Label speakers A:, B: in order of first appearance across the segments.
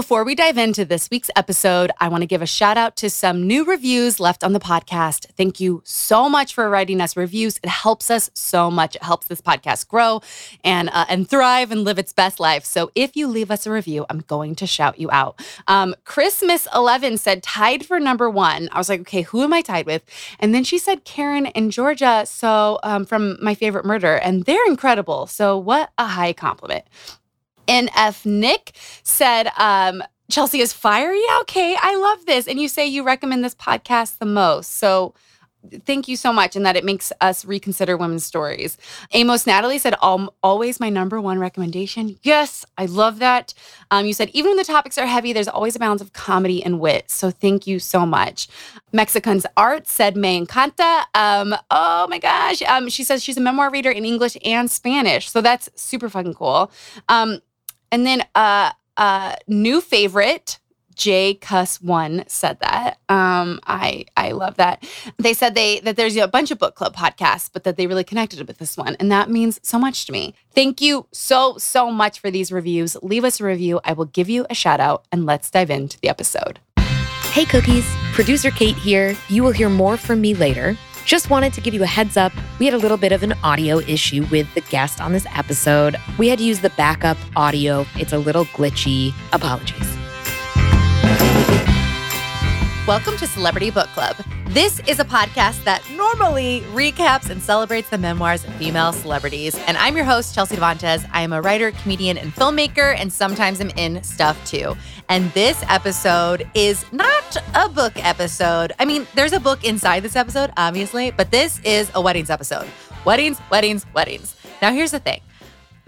A: before we dive into this week's episode, I want to give a shout out to some new reviews left on the podcast. Thank you so much for writing us reviews. It helps us so much. It helps this podcast grow and uh, and thrive and live its best life. So if you leave us a review, I'm going to shout you out. Um, Christmas Eleven said tied for number one. I was like, okay, who am I tied with? And then she said Karen and Georgia. So um, from my favorite murder, and they're incredible. So what a high compliment. NF Nick said, um, Chelsea is fiery. Okay, I love this. And you say you recommend this podcast the most. So thank you so much and that it makes us reconsider women's stories. Amos Natalie said, always my number one recommendation. Yes, I love that. Um, you said, even when the topics are heavy, there's always a balance of comedy and wit. So thank you so much. Mexicans Art said, me encanta. Um, oh my gosh. Um, she says she's a memoir reader in English and Spanish. So that's super fucking cool. And then uh, uh, new favorite, J Cuss One said that. Um, I I love that. They said they that there's a bunch of book club podcasts, but that they really connected with this one, and that means so much to me. Thank you so so much for these reviews. Leave us a review. I will give you a shout out, and let's dive into the episode.
B: Hey cookies, producer Kate here. You will hear more from me later. Just wanted to give you a heads up. We had a little bit of an audio issue with the guest on this episode. We had to use the backup audio. It's a little glitchy. Apologies.
A: Welcome to Celebrity Book Club. This is a podcast that normally recaps and celebrates the memoirs of female celebrities. And I'm your host, Chelsea Devantez. I am a writer, comedian, and filmmaker, and sometimes I'm in stuff too. And this episode is not a book episode. I mean, there's a book inside this episode, obviously, but this is a weddings episode. Weddings, weddings, weddings. Now, here's the thing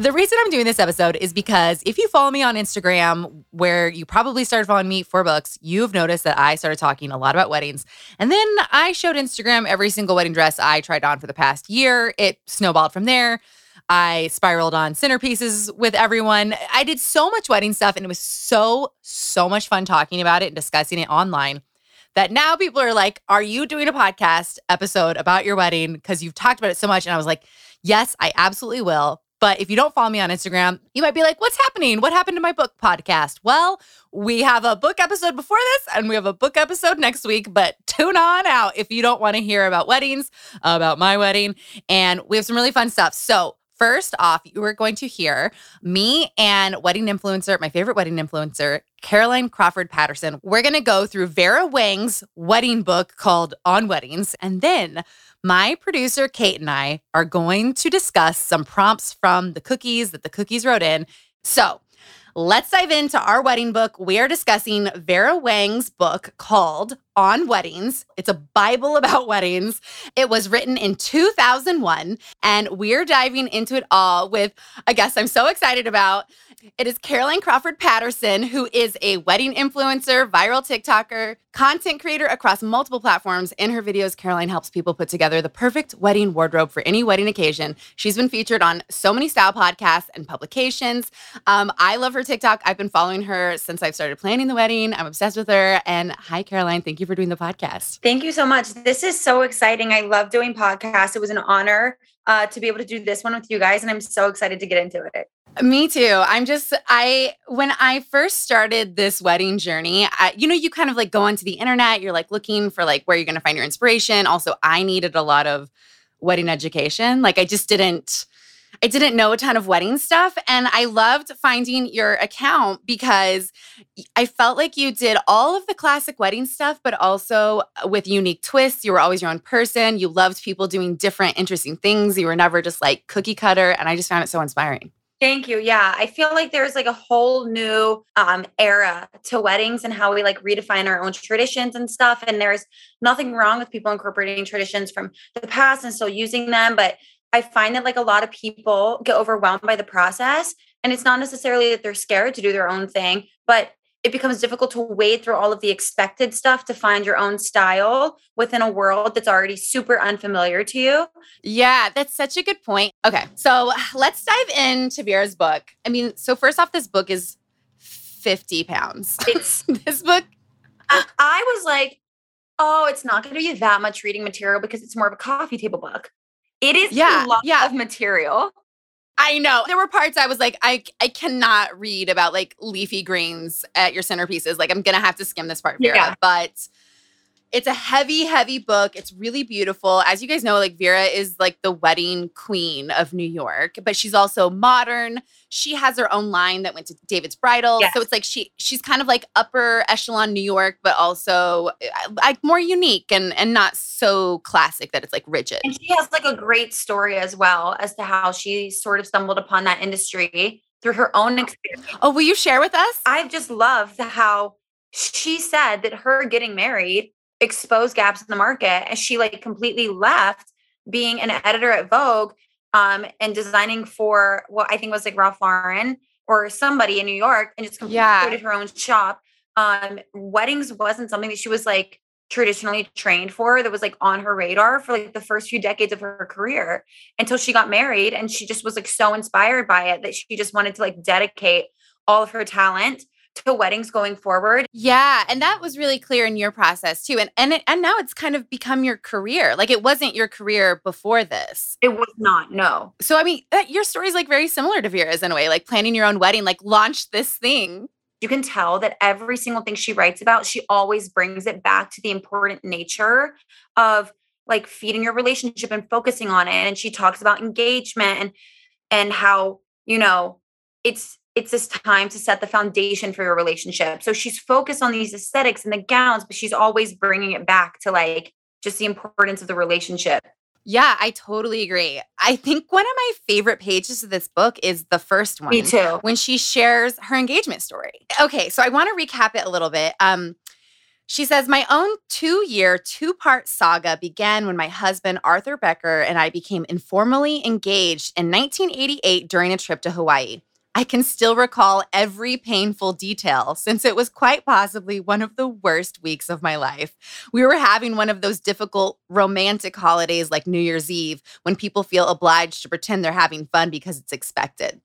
A: the reason I'm doing this episode is because if you follow me on Instagram, where you probably started following me for books, you've noticed that I started talking a lot about weddings. And then I showed Instagram every single wedding dress I tried on for the past year. It snowballed from there. I spiraled on centerpieces with everyone. I did so much wedding stuff, and it was so, so much fun talking about it and discussing it online that now people are like, Are you doing a podcast episode about your wedding? Because you've talked about it so much. And I was like, Yes, I absolutely will. But if you don't follow me on Instagram, you might be like, what's happening? What happened to my book podcast? Well, we have a book episode before this and we have a book episode next week, but tune on out if you don't want to hear about weddings, about my wedding. And we have some really fun stuff. So, first off, you are going to hear me and wedding influencer, my favorite wedding influencer, Caroline Crawford Patterson. We're going to go through Vera Wang's wedding book called On Weddings. And then my producer, Kate, and I are going to discuss some prompts from the cookies that the cookies wrote in. So, Let's dive into our wedding book. We are discussing Vera Wang's book called On Weddings. It's a Bible about weddings. It was written in 2001, and we're diving into it all with a guest I'm so excited about. It is Caroline Crawford Patterson, who is a wedding influencer, viral TikToker, content creator across multiple platforms. In her videos, Caroline helps people put together the perfect wedding wardrobe for any wedding occasion. She's been featured on so many style podcasts and publications. Um, I love her TikTok. I've been following her since I've started planning the wedding. I'm obsessed with her. And hi, Caroline. Thank you for doing the podcast.
C: Thank you so much. This is so exciting. I love doing podcasts. It was an honor uh, to be able to do this one with you guys, and I'm so excited to get into it.
A: Me too. I'm just I when I first started this wedding journey, I, you know, you kind of like go onto the internet, you're like looking for like where you're going to find your inspiration. Also, I needed a lot of wedding education. Like I just didn't I didn't know a ton of wedding stuff and I loved finding your account because I felt like you did all of the classic wedding stuff but also with unique twists. You were always your own person. You loved people doing different interesting things. You were never just like cookie cutter and I just found it so inspiring.
C: Thank you. Yeah. I feel like there's like a whole new um, era to weddings and how we like redefine our own traditions and stuff. And there's nothing wrong with people incorporating traditions from the past and still using them. But I find that like a lot of people get overwhelmed by the process. And it's not necessarily that they're scared to do their own thing, but it becomes difficult to wade through all of the expected stuff to find your own style within a world that's already super unfamiliar to you.
A: Yeah, that's such a good point. Okay, so let's dive into Vera's book. I mean, so first off, this book is 50 pounds.
C: It's
A: this book.
C: I, I was like, oh, it's not going to be that much reading material because it's more of a coffee table book. It is yeah, a lot yeah. of material.
A: I know. There were parts I was like, I I cannot read about like leafy greens at your centerpieces. Like I'm gonna have to skim this part, Vera. Yeah. But it's a heavy, heavy book. It's really beautiful. As you guys know, like Vera is like the wedding queen of New York, but she's also modern. She has her own line that went to David's Bridal. Yes. So it's like she she's kind of like upper echelon New York, but also uh, like more unique and and not so classic that it's like rigid.
C: And she has like a great story as well as to how she sort of stumbled upon that industry through her own experience.
A: Oh, will you share with us?
C: I just love how she said that her getting married expose gaps in the market and she like completely left being an editor at Vogue um and designing for what I think was like Ralph Lauren or somebody in New York and just completely yeah. created her own shop. Um weddings wasn't something that she was like traditionally trained for that was like on her radar for like the first few decades of her career until she got married and she just was like so inspired by it that she just wanted to like dedicate all of her talent to weddings going forward.
A: Yeah, and that was really clear in your process too. And and it, and now it's kind of become your career. Like it wasn't your career before this.
C: It was not. No.
A: So I mean, uh, your story is like very similar to Vera's in a way, like planning your own wedding, like launch this thing.
C: You can tell that every single thing she writes about, she always brings it back to the important nature of like feeding your relationship and focusing on it. And she talks about engagement and and how, you know, it's it's this time to set the foundation for your relationship. So she's focused on these aesthetics and the gowns, but she's always bringing it back to like just the importance of the relationship.
A: Yeah, I totally agree. I think one of my favorite pages of this book is the first one.
C: Me too.
A: When she shares her engagement story. Okay, so I want to recap it a little bit. Um, she says, My own two year, two part saga began when my husband, Arthur Becker, and I became informally engaged in 1988 during a trip to Hawaii. I can still recall every painful detail since it was quite possibly one of the worst weeks of my life. We were having one of those difficult romantic holidays like New Year's Eve when people feel obliged to pretend they're having fun because it's expected.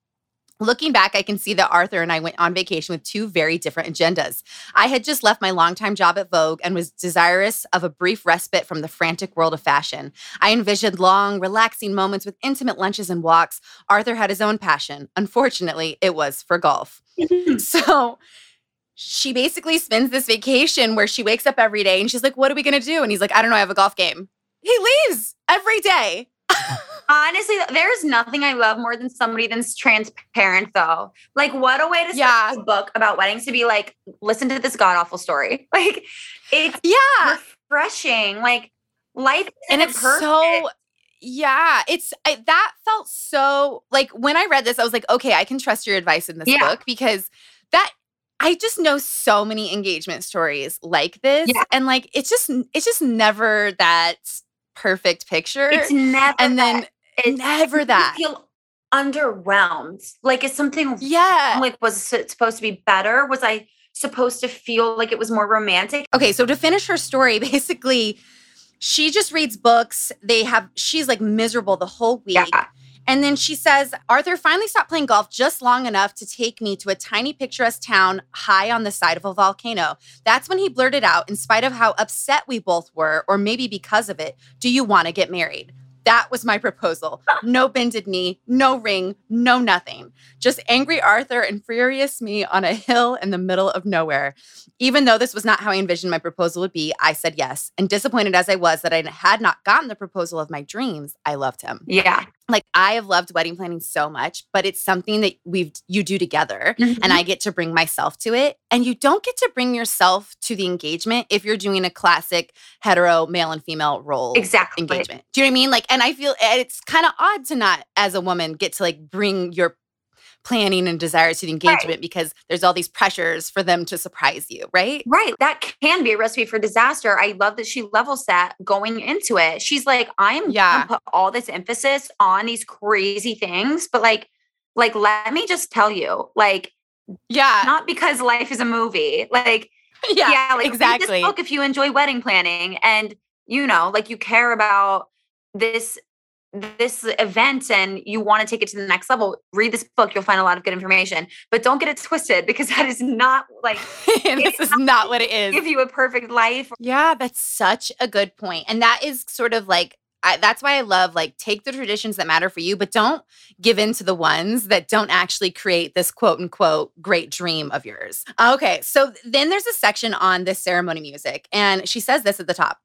A: Looking back, I can see that Arthur and I went on vacation with two very different agendas. I had just left my longtime job at Vogue and was desirous of a brief respite from the frantic world of fashion. I envisioned long, relaxing moments with intimate lunches and walks. Arthur had his own passion. Unfortunately, it was for golf. Mm-hmm. so, she basically spends this vacation where she wakes up every day and she's like, What are we gonna do? And he's like, I don't know, I have a golf game. He leaves every day.
C: Honestly, there's nothing I love more than somebody that's transparent, though. Like, what a way to
A: Yeah.
C: start a book about weddings to be like, listen to this god awful story. Like, it's
A: Yeah.
C: refreshing. Like, life
A: and it's
C: perfect.
A: so yeah it's I, that felt so like when i read this i was like okay i can trust your advice in this
C: Yeah.
A: book because that i just know so many engagement stories like this
C: Yeah.
A: and like it's just it's just never that perfect picture
C: It's never
A: and then.
C: It's,
A: never that
C: feel underwhelmed. Like, is something
A: yeah
C: like was it supposed to be better? Was I supposed to feel like it was more romantic?
A: okay so to finish her story basically she just reads books they have she's like miserable the whole week
C: Yeah.
A: And then she says, Arthur finally stopped playing golf just long enough to take me to a tiny picturesque town high on the side of a volcano. That's when he blurted out, in spite of how upset we both were, or maybe because of it, Do you want to get married? That was my proposal. No bended knee, no ring, no nothing. Just angry Arthur and furious me on a hill in the middle of nowhere. Even though this was not how I envisioned my proposal would be, I said yes. And disappointed as I was that I had not gotten the proposal of my dreams, I loved him
C: Yeah.
A: Like I have loved wedding planning so much, but it's something that we've you do together
C: Mm-hmm.
A: and I get to bring myself to it. And you don't get to bring yourself to the engagement if you're doing a classic hetero male and female role
C: exactly.
A: engagement. Do you know what I mean? Like and I feel it's kind of odd to not as a woman get to like bring your planning and desires to the engagement because there's all these pressures for them to surprise you, right?
C: Right. That can be a recipe for disaster. I love that she level set going into it. She's like, I'm
A: Yeah.
C: gonna put all this emphasis on these crazy things, but like, like, let me just tell you, like,
A: Yeah.
C: not because life is a movie. Like,
A: yeah.
C: yeah, like read
A: exactly.
C: this book if you enjoy wedding planning and you know, like you care about this this event and you want to take it to the next level read this book you'll find a lot of good information but don't get it twisted because that is not like
A: this is not what it is.
C: give you a perfect life
A: Yeah, that's such a good point. And that is sort of like, I, that's why I love like take the traditions that matter for you, but don't give in to the ones that don't actually create this quote unquote great dream of yours. Okay, so then there's a section on this ceremony music, and she says this at the top.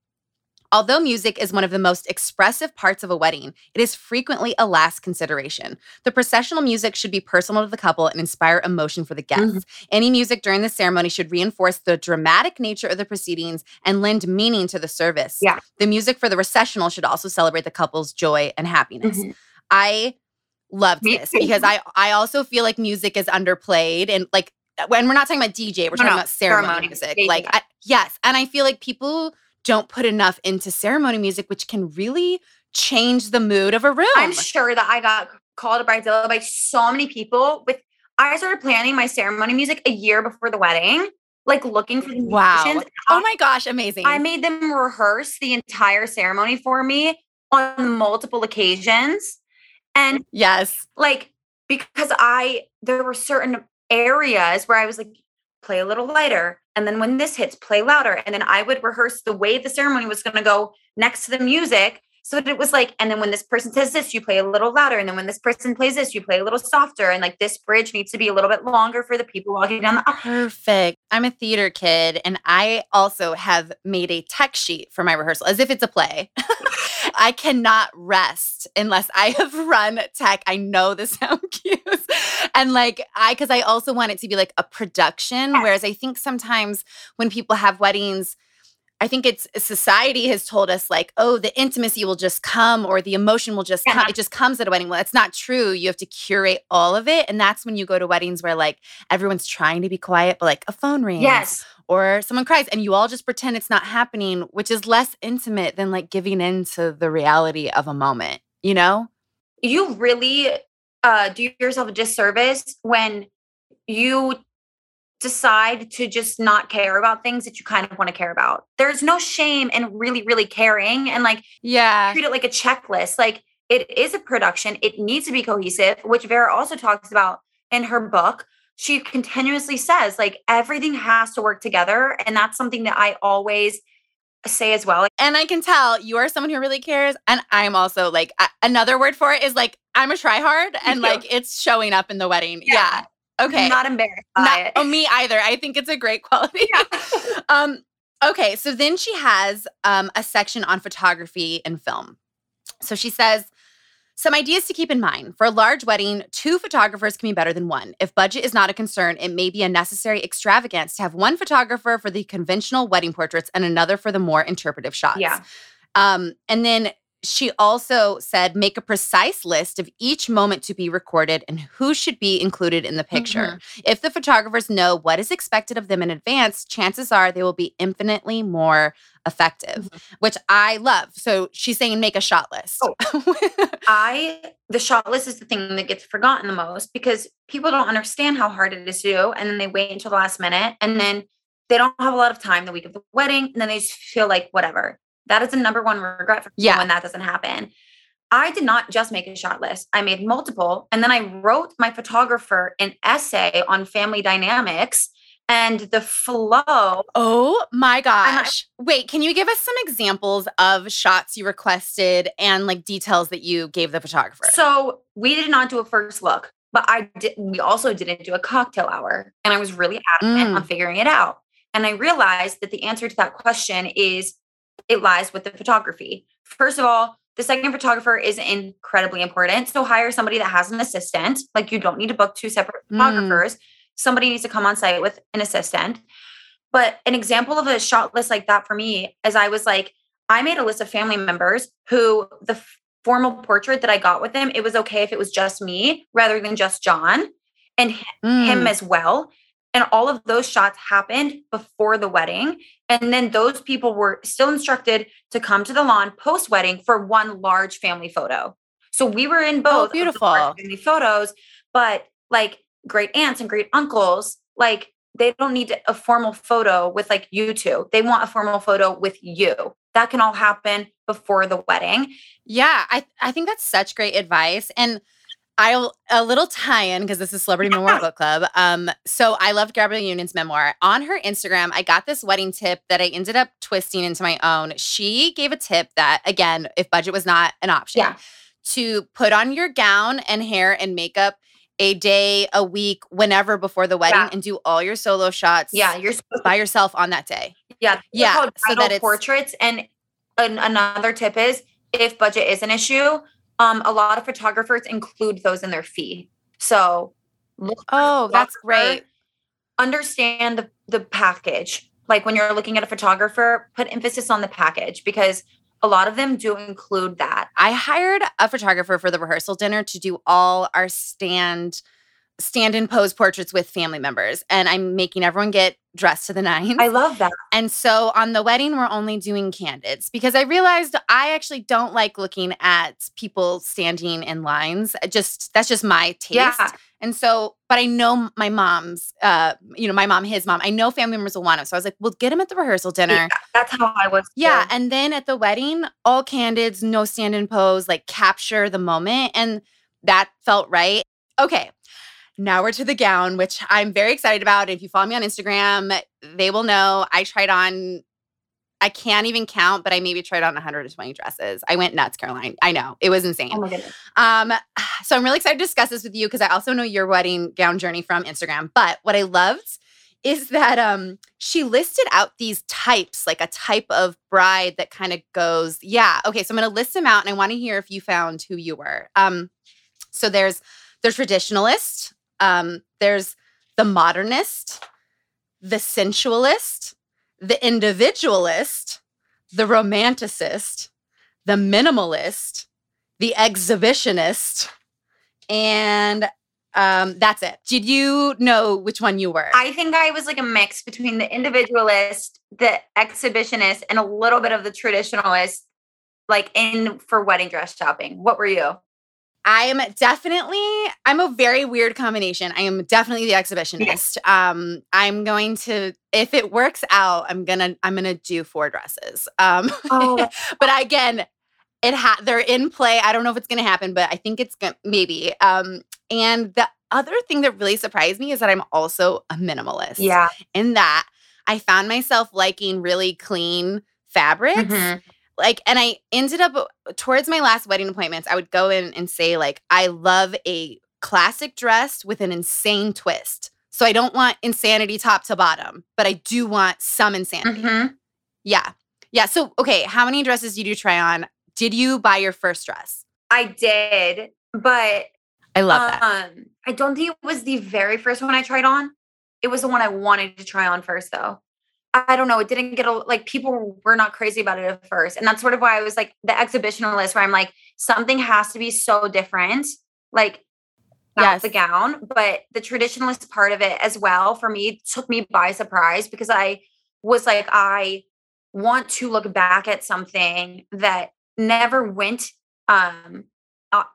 A: Although music is one of the most expressive parts of a wedding, it is frequently a last consideration. The processional music should be personal to the couple and inspire emotion for the guests. Any music during the ceremony should reinforce the dramatic nature of the proceedings and lend meaning to the service.
C: Yeah.
A: The music for the recessional should also celebrate the couple's joy and happiness.
C: Mhm.
A: I loved
C: Me
A: this because I I also feel like music is underplayed and like when we're not talking about DJ, we're
C: No,
A: talking
C: no,
A: about ceremony,
C: ceremony,
A: music. Like. I, yes, and I feel like people don't put enough into ceremony music, which can really change the mood of a room.
C: i'm sure that i got called a bridezilla by so many people with i started planning my ceremony music a year before the wedding like looking for the
A: Wow.
C: musicians.
A: oh my gosh, amazing.
C: I made them rehearse the entire ceremony for me on multiple occasions. And
A: yes.
C: like, because I, there were certain areas where I was like, play a little lighter. And then when this hits, play louder. And then I would rehearse the way the ceremony was going to go next to the music. So it was like, and then when this person says this, you play a little louder. And then when this person plays this, you play a little softer. And like this bridge needs to be a little bit longer for the people walking down the aisle.
A: Perfect. I'm a theater kid, and I also have made a tech sheet for my rehearsal as if it's a play. I cannot rest unless I have run tech. I know the sound cues. And like, I, because I also want it to be like a production. Whereas I think sometimes when people have weddings, I think it's society has told us like, oh, the intimacy will just come or the emotion will just come. It just comes at a wedding. Well, that's not true. You have to curate all of it. And that's when you go to weddings where like everyone's trying to be quiet, but like a phone rings
C: Yes.
A: Or someone cries and you all just pretend it's not happening, which is less intimate than like giving in to the reality of a moment, you know?
C: you really uh, do yourself a disservice when you decide to just not care about things that you kind of want to care about. There's no shame in really, really caring and like
A: Yeah.
C: treat it like a checklist. Like it is a production, it needs to be cohesive, which Vera also talks about in her book. She continuously says, like, everything has to work together. And that's something that I always say as well.
A: And I can tell you are someone who really cares. And I'm also like, a- another word for it is like, I'm a try hard and like it's showing up in the wedding. Yeah.
C: Yeah.
A: Okay.
C: I'm not embarrassed by
A: Not-
C: it.
A: oh, me either. I think it's a great quality. um, okay, so then she has um, a section on photography and film. So she says, Some ideas to keep in mind. For a large wedding, two photographers can be better than one. If budget is not a concern, it may be a necessary extravagance to have one photographer for the conventional wedding portraits and another for the more interpretive shots.
C: Yeah.
A: Um, and then she also said make a precise list of each moment to be recorded and who should be included in the picture. If the photographers know what is expected of them in advance, chances are they will be infinitely more effective, mm-hmm. which I love. So she's saying make a shot list.
C: Oh. I the shot list is the thing that gets forgotten the most because people don't understand how hard it is to do, and then they wait until the last minute, and then they don't have a lot of time the week of the wedding, and then they just feel like whatever. That is the number one regret for people
A: Yeah.
C: when that doesn't happen. I did not just make a shot list. I made multiple, and then I wrote my photographer an essay on family dynamics and the flow.
A: Oh my gosh. Wait, can you give us some examples of shots you requested and like details that you gave the photographer?
C: So we did not do a first look, but I did. We also didn't do a cocktail hour, and I was really adamant
A: Mm.
C: on figuring it out. And I realized that the answer to that question is it lies with the photography. First of all, the second photographer is incredibly important. So hire somebody that has an assistant. Like you don't need to book two separate
A: Mm.
C: photographers. Somebody needs to come on site with an assistant. But an example of a shot list like that for me is I was like, I made a list of family members who the f- formal portrait that I got with them, it was okay if it was just me rather than just John and h- him
A: Mm.
C: as well. And all of those shots happened before the wedding. And then those people were still instructed to come to the lawn post wedding for one large family photo. So we were in both of the
A: beautiful.
C: family photos, but like great aunts and great uncles, like they don't need a formal photo with like you two. They want a formal photo with you. That can all happen before the wedding.
A: Yeah, I I think that's such great advice. And I'll a little tie-in because this is Celebrity Memoir Book Club. Um, so I loved Gabrielle Union's memoir. On her Instagram, I got this wedding tip that I ended up twisting into my own. She gave a tip that, again, if budget was not an option,
C: Yeah.
A: to put on your gown and hair and makeup a day, a week, whenever before the wedding,
C: Yeah.
A: and do all your solo shots
C: Yeah, you're
A: by yourself on that day.
C: Yeah,
A: Yeah, so that it's-
C: portraits. And an, another tip is if budget is an issue, um, a lot of photographers include those in their fee. So look
A: Oh, that's great.
C: Understand the the package. Like when you're looking at a photographer, put emphasis on the package because a lot of them do include that.
A: I hired a photographer for the rehearsal dinner to do all our stand stand and pose portraits with family members and I'm making everyone get dressed to the nines.
C: I love that.
A: and so on the wedding we're only doing candids because I realized I actually don't like looking at people standing in lines. Just that's just my taste.
C: Yeah.
A: And so, but I know my mom's, uh, you know, my mom, his mom. I know family members will want him. So I was like, "We'll get him at the rehearsal dinner."
C: Yeah, that's how I was.
A: Yeah.
C: too.
A: And then at the wedding, all candids, no stand and pose, like capture the moment. And that felt right. Okay. Now we're to the gown, which I'm very excited about. If you follow me on Instagram, they will know I tried on, I can't even count, but I maybe tried on 120 dresses. I went nuts, Caroline. I know. It was insane.
C: Oh my goodness.
A: Um, so I'm really excited to discuss this with you because I also know your wedding gown journey from Instagram. But what I loved is that um she listed out these types, like a type of bride that kind of goes, yeah, okay. So I'm gonna list them out and I want to hear if you found who you were. Um, so there's the traditionalist, um, there's the modernist, the sensualist, the individualist, the romanticist, the minimalist, the exhibitionist, and um, that's it. Did you know which one you were?
C: I think I was like a mix between the individualist, the exhibitionist, and a little bit of the traditionalist, like in for wedding dress shopping. What were you?
A: I am definitely I'm a very weird combination. I am definitely the exhibitionist. Um I'm going to if it works out, I'm going to I'm going to do four dresses. Um
C: Oh,
A: but again, it ha- they're in play. I don't know if it's going to happen, but I think it's going maybe. Um and the other thing that really surprised me is that I'm also a minimalist.
C: yeah.
A: In that I found myself liking really clean fabrics
C: Mhm.
A: Like and i ended up towards my last wedding appointments i would go in and say like i love a classic dress with an insane twist so i don't want insanity top to bottom but i do want some insanity
C: Mhm.
A: yeah yeah so okay how many dresses did you try on did you buy your first dress
C: I did, but
A: I love that.
C: um, I don't think it was the very first one I tried on. It was the one I wanted to try on first, though. I don't know. It didn't get a, like people were not crazy about it at first, and that's sort of why I was like the exhibitionalist, where I'm like something has to be so different, like not
A: Yes.
C: the gown, but the traditionalist part of it as well for me took me by surprise because I was like, I want to look back at something that never went um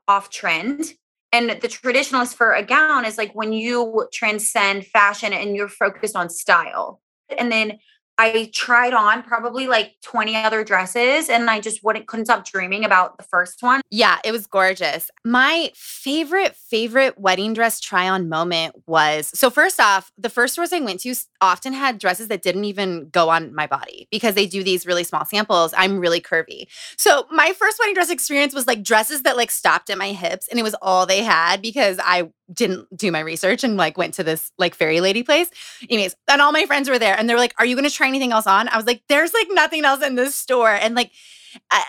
C: off trend and the traditionalist for a gown is like when you transcend fashion and you're focused on style and then i tried on probably like 20 other dresses and i just wouldn't couldn't stop dreaming about the first one
A: Yeah, it was gorgeous. My favorite, favorite wedding dress try on moment was so, first off, the first stores I went to often had dresses that didn't even go on my body because they do these really small samples. I'm really curvy. So, my first wedding dress experience was like dresses that like stopped at my hips and it was all they had because I didn't do my research and like went to this like fairy lady place. Anyways, and all my friends were there and they were like, Are you to try anything else on? I was like, There's like nothing else in this store. And like, I,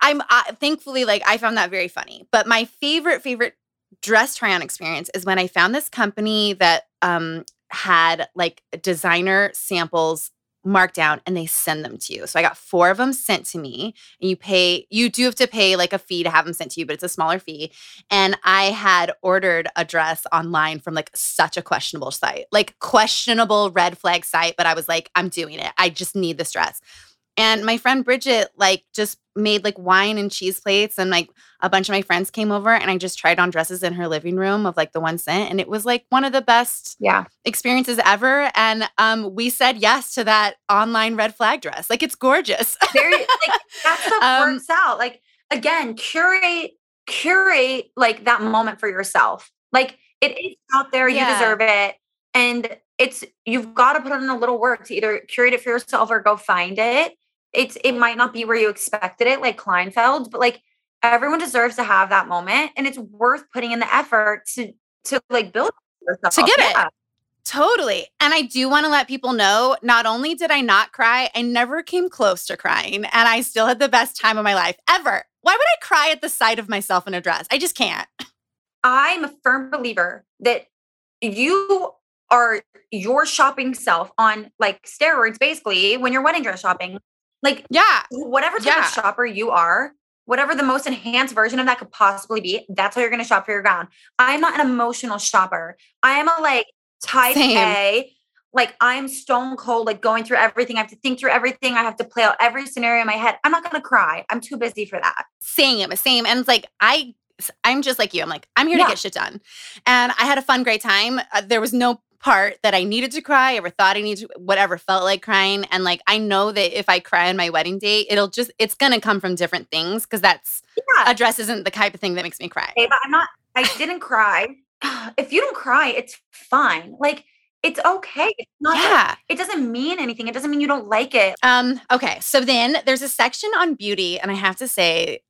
A: I, thankfully like I found that very funny. But my favorite favorite dress try on experience is when I found this company that um had like designer samples marked down and they send them to you. So I got four of them sent to me and you pay you do have to pay like a fee to have them sent to you, but it's a smaller fee. And I had ordered a dress online from like such a questionable site. Like questionable red flag site, but I was like I'm doing it. I just need this dress. And my friend Bridget like just made like wine and cheese plates and like a bunch of my friends came over and I just tried on dresses in her living room of like the one cent and it was like one of the best
C: yeah
A: experiences ever and um we said yes to that online red flag dress. Like it's gorgeous.
C: very like that stuff
A: Um,
C: works out like again curate curate like that moment for yourself like it is out there
A: Yeah.
C: you deserve it and it's you've got to put in a little work to either curate it for yourself or go find it it's it might not be where you expected it like kleinfeld but like everyone deserves to have that moment and it's worth putting in the effort to to like build yourself
A: To get it. Totally. And I do want to let people know not only did I not cry, I never came close to crying. And I still had the best time of my life ever. Why would I cry at the sight of myself in a dress? I just can't.
C: I'm a firm believer that you are your shopping self on like steroids, basically, when you're wedding dress shopping. Like
A: Yeah.
C: whatever type
A: Yeah.
C: of shopper you are, whatever the most enhanced version of that could possibly be, that's how you're gonna shop for your gown. I'm not an emotional shopper. I am a like type
A: Same.
C: A. Like I'm stone cold, like going through everything. I have to think through everything. I have to play out every scenario in my head. I'm not gonna cry. I'm too busy for that.
A: Same, same. And it's like, I, I'm just like you. I'm like, I'm here
C: Yeah.
A: to get shit done. And I had a fun, great time. Uh, there was no part that I needed to cry, ever thought I needed to, whatever felt like crying. And like, I know that if I cry on my wedding day, it'll just, it's going to come from different things because that's,
C: Yeah.
A: a dress isn't the type of thing that makes me cry.
C: okay, but I'm not, I didn't cry. If you don't cry, it's fine. Like, it's okay. It's not,
A: Yeah.
C: it doesn't mean anything. It doesn't mean you don't like it.
A: Um, okay, so then there's a section on beauty, and I have to say,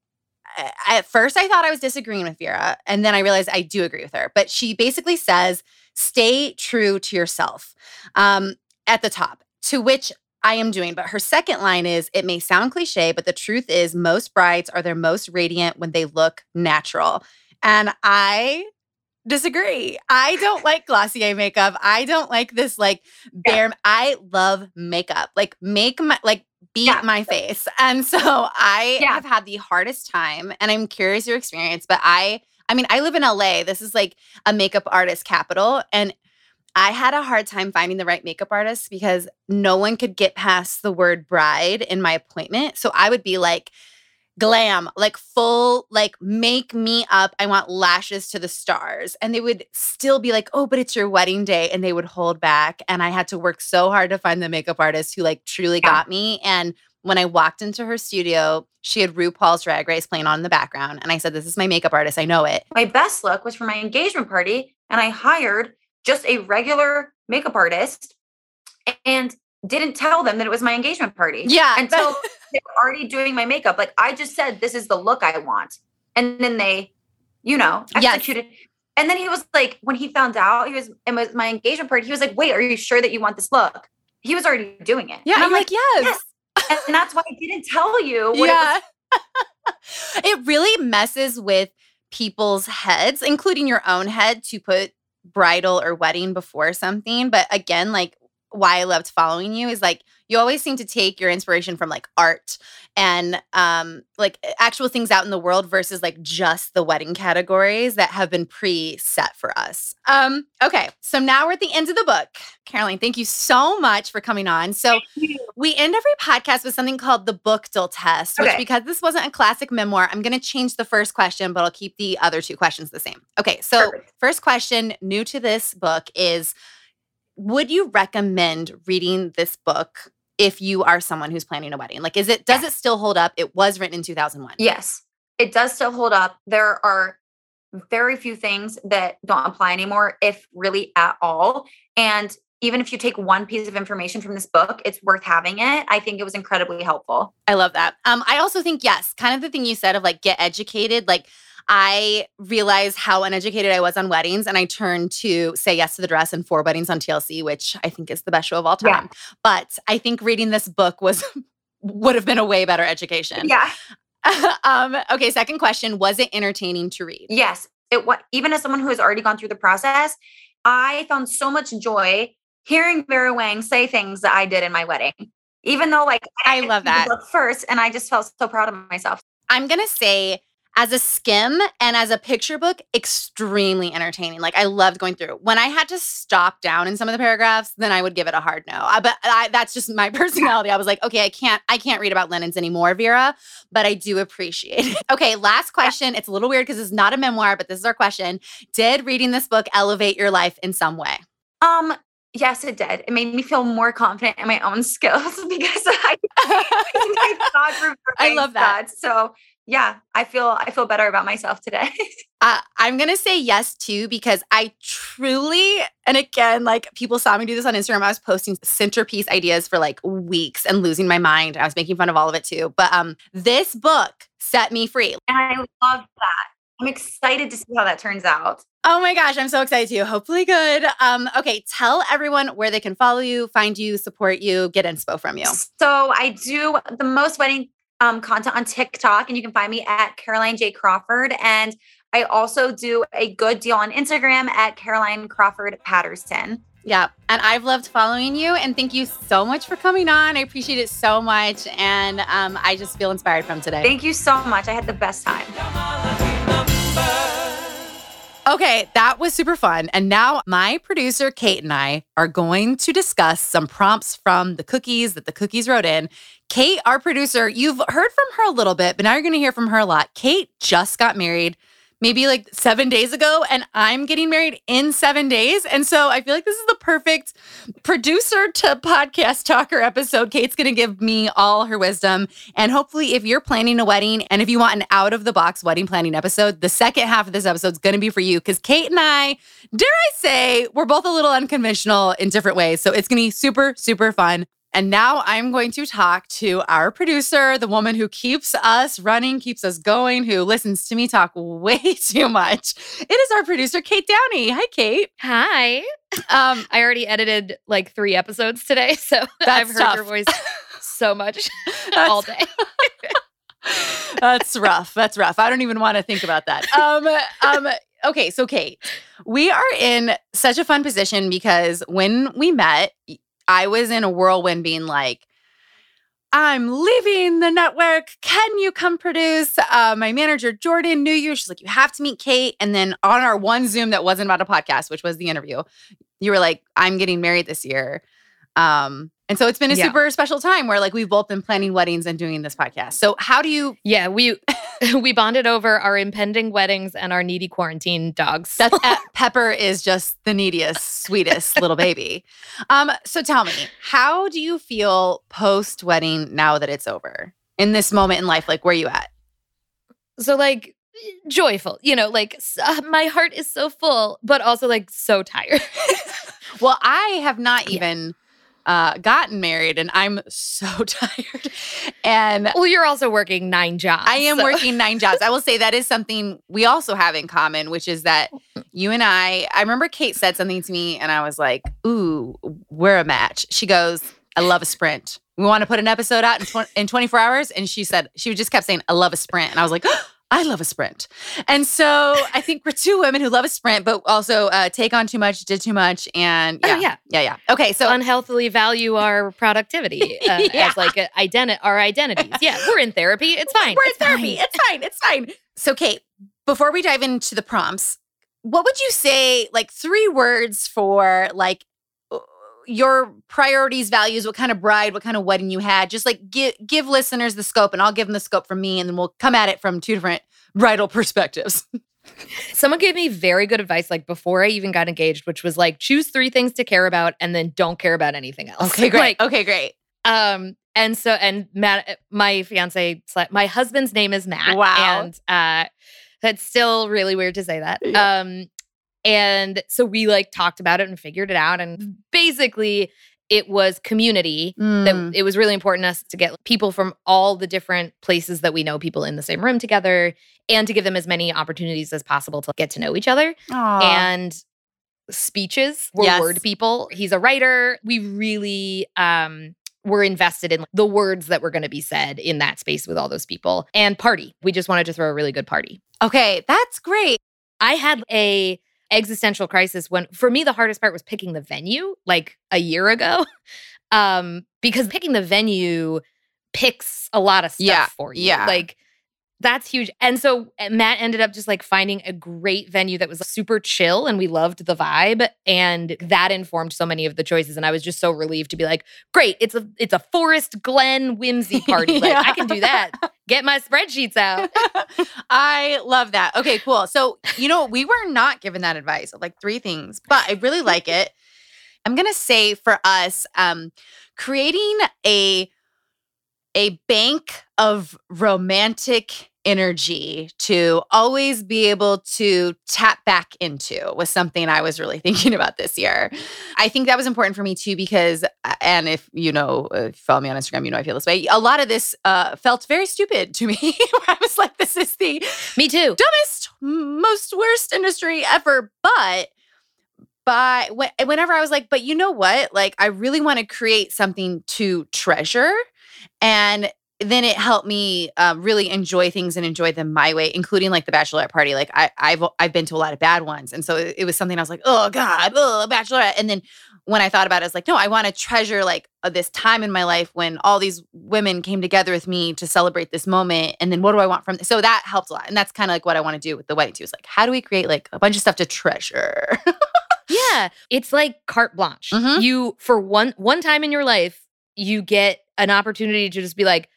A: at first I thought I was disagreeing with Vera, and then I realized I do agree with her. But she basically says, "Stay true to yourself." Um, at the top, to which I am doing. But her second line is, "It may sound cliche, but the truth is, most brides are their most radiant when they look natural." And I disagree. I don't like Glossier makeup. I don't like this like bare. I love makeup. Like make my like beat
C: Yeah.
A: my face. And so I
C: Yeah.
A: have had the hardest time. And I'm curious your experience, but I. I mean, I live in LA. This is like a makeup artist capital. And I had a hard time finding the right makeup artist because no one could get past the word bride in my appointment. So I would be like, glam, like full, like make me up. I want lashes to the stars. And they would still be like, oh, but it's your wedding day. And they would hold back. And I had to work so hard to find the makeup artist who like truly got me. And when I walked into her studio, she had RuPaul's Drag Race playing on in the background. And I said, This is my makeup artist. I know it.
C: My best look was for my engagement party, and I hired just a regular makeup artist and didn't tell them that it was my engagement party.
A: Yeah.
C: Until they were already doing my makeup. Like I just said, this is the look I want. And then they, you know,
A: Yes.
C: executed. And then he was like, when he found out he was it was my engagement party, he was like, wait, are you sure that you want this look? He was already doing it.
A: yeah.
C: And
A: I'm like, Yes.
C: yes. and that's why I didn't tell you what it
A: yeah.
C: was
A: it really messes with people's heads, including your own head, to put bridal or wedding before something. But again, like why I loved following you is like you always seem to take your inspiration from like art and um like actual things out in the world versus like just the wedding categories that have been pre-set for us. Um okay, so now we're at the end of the book. Caroline, thank you so much for coming on. So we end every podcast with something called the book Bookdale test, which
C: Okay.
A: because this wasn't a classic memoir, I'm going to change the first question, but I'll keep the other two questions the same. Okay, so
C: Perfect.
A: first question new to this book is would you recommend reading this book if you are someone who's planning a wedding? Like is it does it still hold up? It was written in 2001.
C: Yes, it does still hold up. There are very few things that don't apply anymore, if really at all. And even if you take one piece of information from this book, it's worth having it. I think it was incredibly helpful.
A: I love that. Um, I also think yes, kind of the thing you said of like get educated. Like I realized how uneducated I was on weddings, and I turned to say yes to the dress and four weddings on TLC, which I think is the best show of all
C: Yeah.
A: time. But I think reading this book was would have been a way better education.
C: Yeah.
A: um, okay, second question: Was it entertaining to read?
C: Yes. It what even as someone who has already gone through the process, I found so much joy hearing Vera Wang say things that I did in my wedding. Even though like
A: I
C: didn't
A: love that.
C: first, and I just felt so proud of myself.
A: I'm gonna say as a skim and as a picture book, extremely entertaining. Like I loved going through. When I had to stop down in some of the paragraphs, then I would give it a hard no. I, but I, that's just my personality. I was like, okay, I can't, I can't read about linens anymore, Vera. But I do appreciate it. Okay, last question. It's a little weird because it's not a memoir, but this is our question. Did reading this book elevate your life in some way?
C: Um, yes, it did. It made me feel more confident in my own skills because I, I thought
A: I love that.
C: Thoughts. So yeah, I feel I feel better about myself today.
A: Uh, I'm gonna say yes too because I truly, and again, like people saw me do this on Instagram. I was posting centerpiece ideas for like weeks and losing my mind. I was making fun of all of it too. But um, this book set me free.
C: and I love that. I'm excited to see how that turns out.
A: Oh my gosh, I'm so excited too. Hopefully, good. Um, okay, tell everyone where they can follow you, find you, support you, get inspo from you.
C: So I do the most wedding um, content on TikTok, and you can find me at Caroline J Crawford. And I also do a good deal on Instagram at Caroline Crawford Patterson.
A: Yeah, and I've loved following you, and thank you so much for coming on. I appreciate it so much, and um, I just feel inspired from today.
C: Thank you so much. I had the best time.
A: Okay, that was super fun. And now my producer, Kate, and I are going to discuss some prompts from the cookies that the cookies wrote in. Kate, our producer, you've heard from her a little bit, but now you're going to hear from her a lot. Kate just got married maybe like seven days ago, and I'm getting married in seven days. And so I feel like this is the perfect producer to podcast talker episode. Kate's going to give me all her wisdom. And hopefully, if you're planning a wedding and if you want an out of the box wedding planning episode, the second half of this episode is going to be for you because Kate and I, dare I say, we're both a little unconventional in different ways. So it's going to be super, super fun. And now I'm going to talk to our producer, the woman who keeps us running, keeps us going, who listens to me talk way too much. It is our producer, Kate Downey. Hi, Kate.
B: Hi.
A: Um,
B: I already edited like three episodes today, so I've heard
A: tough.
B: your voice so much all day.
A: That's rough. That's rough. I don't even want to think about that. Um, um, okay, so Kate, we are in such a fun position because when we met, I was in a whirlwind being like, I'm leaving the network. Can you come produce? Uh, my manager, Jordan, knew you. She's like, you have to meet Kate. And then on our one Zoom that wasn't about a podcast, which was the interview, you were like, I'm getting married this year. Um, and so it's been a
B: Yeah.
A: super special time where like we've both been planning weddings and doing this podcast. So how do you
B: Yeah, we we bonded over our impending weddings and our needy quarantine dogs.
A: That's Pepper is just the neediest, sweetest little baby. Um, so tell me, how do you feel post wedding now that it's over? In this moment in life, like where are you at?
B: so like joyful, you know, like uh, my heart is so full, but also like so tired.
A: Well, I have not
B: Yeah.
A: Uh, gotten married, and I'm so tired. And
B: well, you're also working nine jobs.
A: I am
B: so-
A: working nine jobs. I will say that is something we also have in common, which is that you and I, I remember Kate said something to me and I was like, ooh, we're a match. She goes, I love a sprint. we want to put an episode out in, tw- in 24 hours. And she said, she just kept saying, I love a sprint. And I was like, I love a sprint. And so I think we're two women who love a sprint, but also uh, take on too much, did too much. And yeah,
B: Oh, yeah.
A: yeah, yeah. Okay. So
B: unhealthily value our productivity uh,
A: Yeah.
B: as like a identi- our identities. Yeah, we're in therapy. It's fine.
A: We're in
B: It's
A: therapy.
B: fine.
A: It's fine. It's fine. So, Kate, before we dive into the prompts, what would you say, like three words for like your priorities, values, what kind of bride, what kind of wedding you had? Just like give give listeners the scope, and I'll give them the scope from me, and then we'll come at it from two different bridal perspectives.
B: Someone gave me very good advice like before I even got engaged, which was like choose three things to care about and then don't care about anything else.
A: Okay, great.
B: Like,
A: okay, great.
B: um, and so and Matt, my fiance, my husband's name is Matt.
A: Wow.
B: and uh, that's still really weird to say that.
A: Yeah.
B: Um, and so we like talked about it and figured it out, and basically it was community
A: Mm.
B: that it was really important to us to get people from all the different places that we know people in the same room together and to give them as many opportunities as possible to get to know each other
A: Aw.
B: and speeches were
A: Yes.
B: word people he's a writer we really um were invested in the words that were going to be said in that space with all those people and party we just wanted to throw a really good party
A: okay, that's great.
B: i had a existential crisis when for me the hardest part was picking the venue like a year ago um because picking the venue picks a lot of stuff
A: Yeah,
B: for you
A: yeah.
B: like that's huge and so uh, matt ended up just like finding a great venue that was super chill and we loved the vibe and that informed so many of the choices and i was just so relieved to be like great it's a it's a forest glen whimsy party like i can do that get my spreadsheets out
A: I love that. Okay, cool. So, you know, we were not given that advice of like three things, but I really like it. I'm going to say for us um creating a a bank of romantic energy to always be able to tap back into was something I was really thinking about this year. I think that was important for me too because, uh, and if you know, uh, if you follow me on Instagram, you know I feel this way. A lot of this uh, felt very stupid to me. I was like, this is the
B: me too
A: dumbest, most worst industry ever. But by whenever I was like, but you know what? Like, I really want to create something to treasure. And then it helped me uh, really enjoy things and enjoy them my way, including like the bachelorette party. Like I, I've I've been to a lot of bad ones, and so it, it was something I was like, oh god, oh bachelorette. And then when I thought about it, I was like, no, I want to treasure like uh, this time in my life when all these women came together with me to celebrate this moment. And then what do I want from this? So that helped a lot, and that's kind of like what I want to do with the wedding too. Is like, how do we create like a bunch of stuff to treasure?
B: Yeah, it's like carte blanche.
A: Mhm.
B: You for one one time in your life, you get an opportunity to just be like,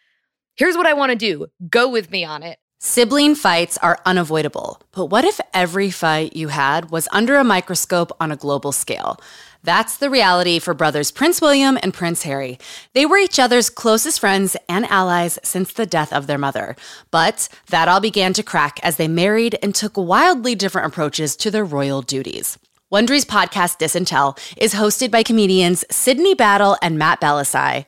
B: "Here's what I want to do. Go with me on it."
A: Sibling fights are unavoidable, but what if every fight you had was under a microscope on a global scale? That's the reality for brothers Prince William and Prince Harry. They were each other's closest friends and allies since the death of their mother. But that all began to crack as they married and took wildly different approaches to their royal duties. Wondery's podcast Disintel is hosted by comedians Sydney Battle and Matt Belisai.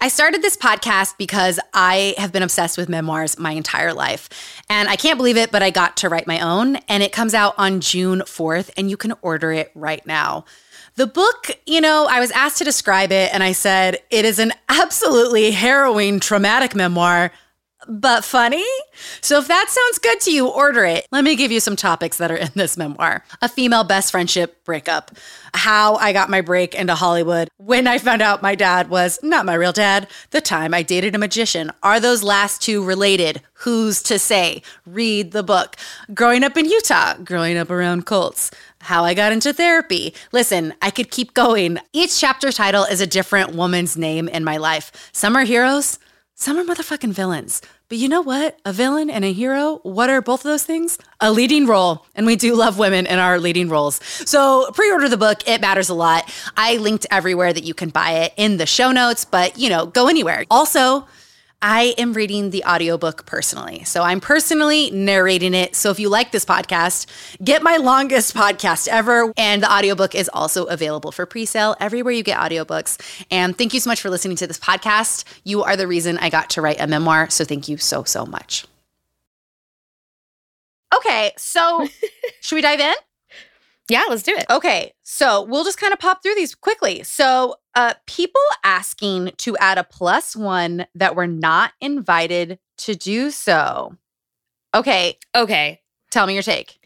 A: I started this podcast because I have been obsessed with memoirs my entire life. And I can't believe it, but I got to write my own, and it comes out on June 4th, and you can order it right now. The book, you know, I was asked to describe it, and I said, it is an absolutely harrowing, traumatic memoir, but funny. So if that sounds good to you, order it. Let me give you some topics that are in this memoir a female best friendship breakup, how I got my break into Hollywood, when I found out my dad was not my real dad, the time I dated a magician. Are those last two related? Who's to say? Read the book. Growing up in Utah, growing up around cults how I got into therapy. Listen, I could keep going. Each chapter title is a different woman's name in my life. Some are heroes, some are motherfucking villains. But you know what? A villain and a hero, what are both of those things? A leading role. And we do love women in our leading roles. So pre order the book. It matters a lot. I linked everywhere that you can buy it in the show notes, but you know, go anywhere. Also, I am reading the audiobook personally. So I'm personally narrating it. So if you like this podcast, get my longest podcast ever. And the audiobook is also available for pre-sale everywhere you get audiobooks. And thank you so much for listening to this podcast. You are the reason I got to write a memoir. So thank you so, so much. Okay, so should we dive in?
B: Yeah, let's do it.
A: Okay, so we'll just kind of pop through these quickly. So, uh, people asking to add a plus one that were not invited to do so. Okay,
B: Okay.
A: tell me your take.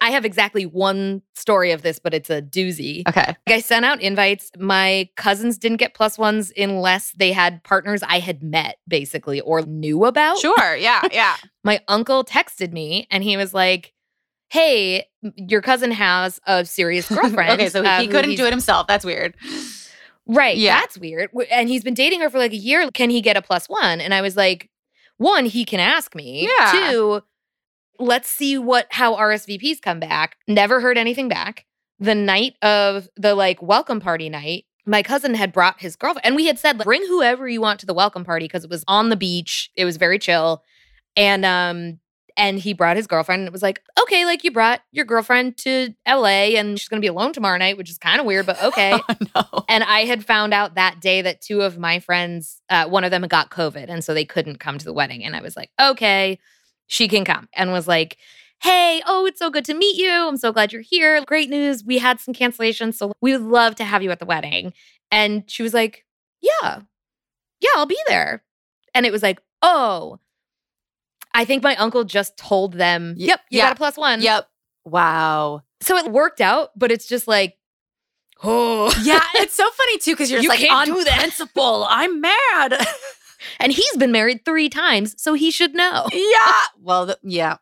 B: I have exactly one story of this, but it's a doozy.
A: Okay.
B: I sent out invites. My cousins didn't get plus ones unless they had partners I had met, basically, or knew about.
A: Sure. Yeah. Yeah.
B: My uncle texted me and he was like, Hey, your cousin has a serious girlfriend.
A: okay. So
B: uh,
A: he couldn't do it himself. That's weird.
B: Right.
A: Yeah.
B: That's weird. And he's been dating her for like a year. Can he get a plus one? And I was like, one, he can ask me.
A: Yeah.
B: Two, let's see what how RSVPs come back. Never heard anything back. The night of the like welcome party night, my cousin had brought his girlfriend, and we had said, bring whoever you want to the welcome party because it was on the beach. It was very chill. And um, and he brought his girlfriend, and it was like, okay, like you brought your girlfriend to LA and she's gonna be alone tomorrow night, which is kind of weird, but okay.
A: Oh, no.
B: And I had found out that day that two of my friends, uh, one of them got COVID. And so they couldn't come to the wedding. And I was like, okay, she can come. And was like, hey, oh, it's so good to meet you. I'm so glad you're here. Great news. We had some cancellations. So we would love to have you at the wedding. And she was like, yeah, yeah, I'll be there. And it was like, oh, I think my uncle just told them, yep, you
A: yeah.
B: got a plus one.
A: Yep. Wow.
B: So it worked out, but it's just like, oh.
A: Yeah. It's so funny too because you're just
B: You
A: like
B: can't
A: on
B: do that."
A: principle. I'm mad.
B: And he's been married three times, so he should know.
A: yeah. Well, th- yeah.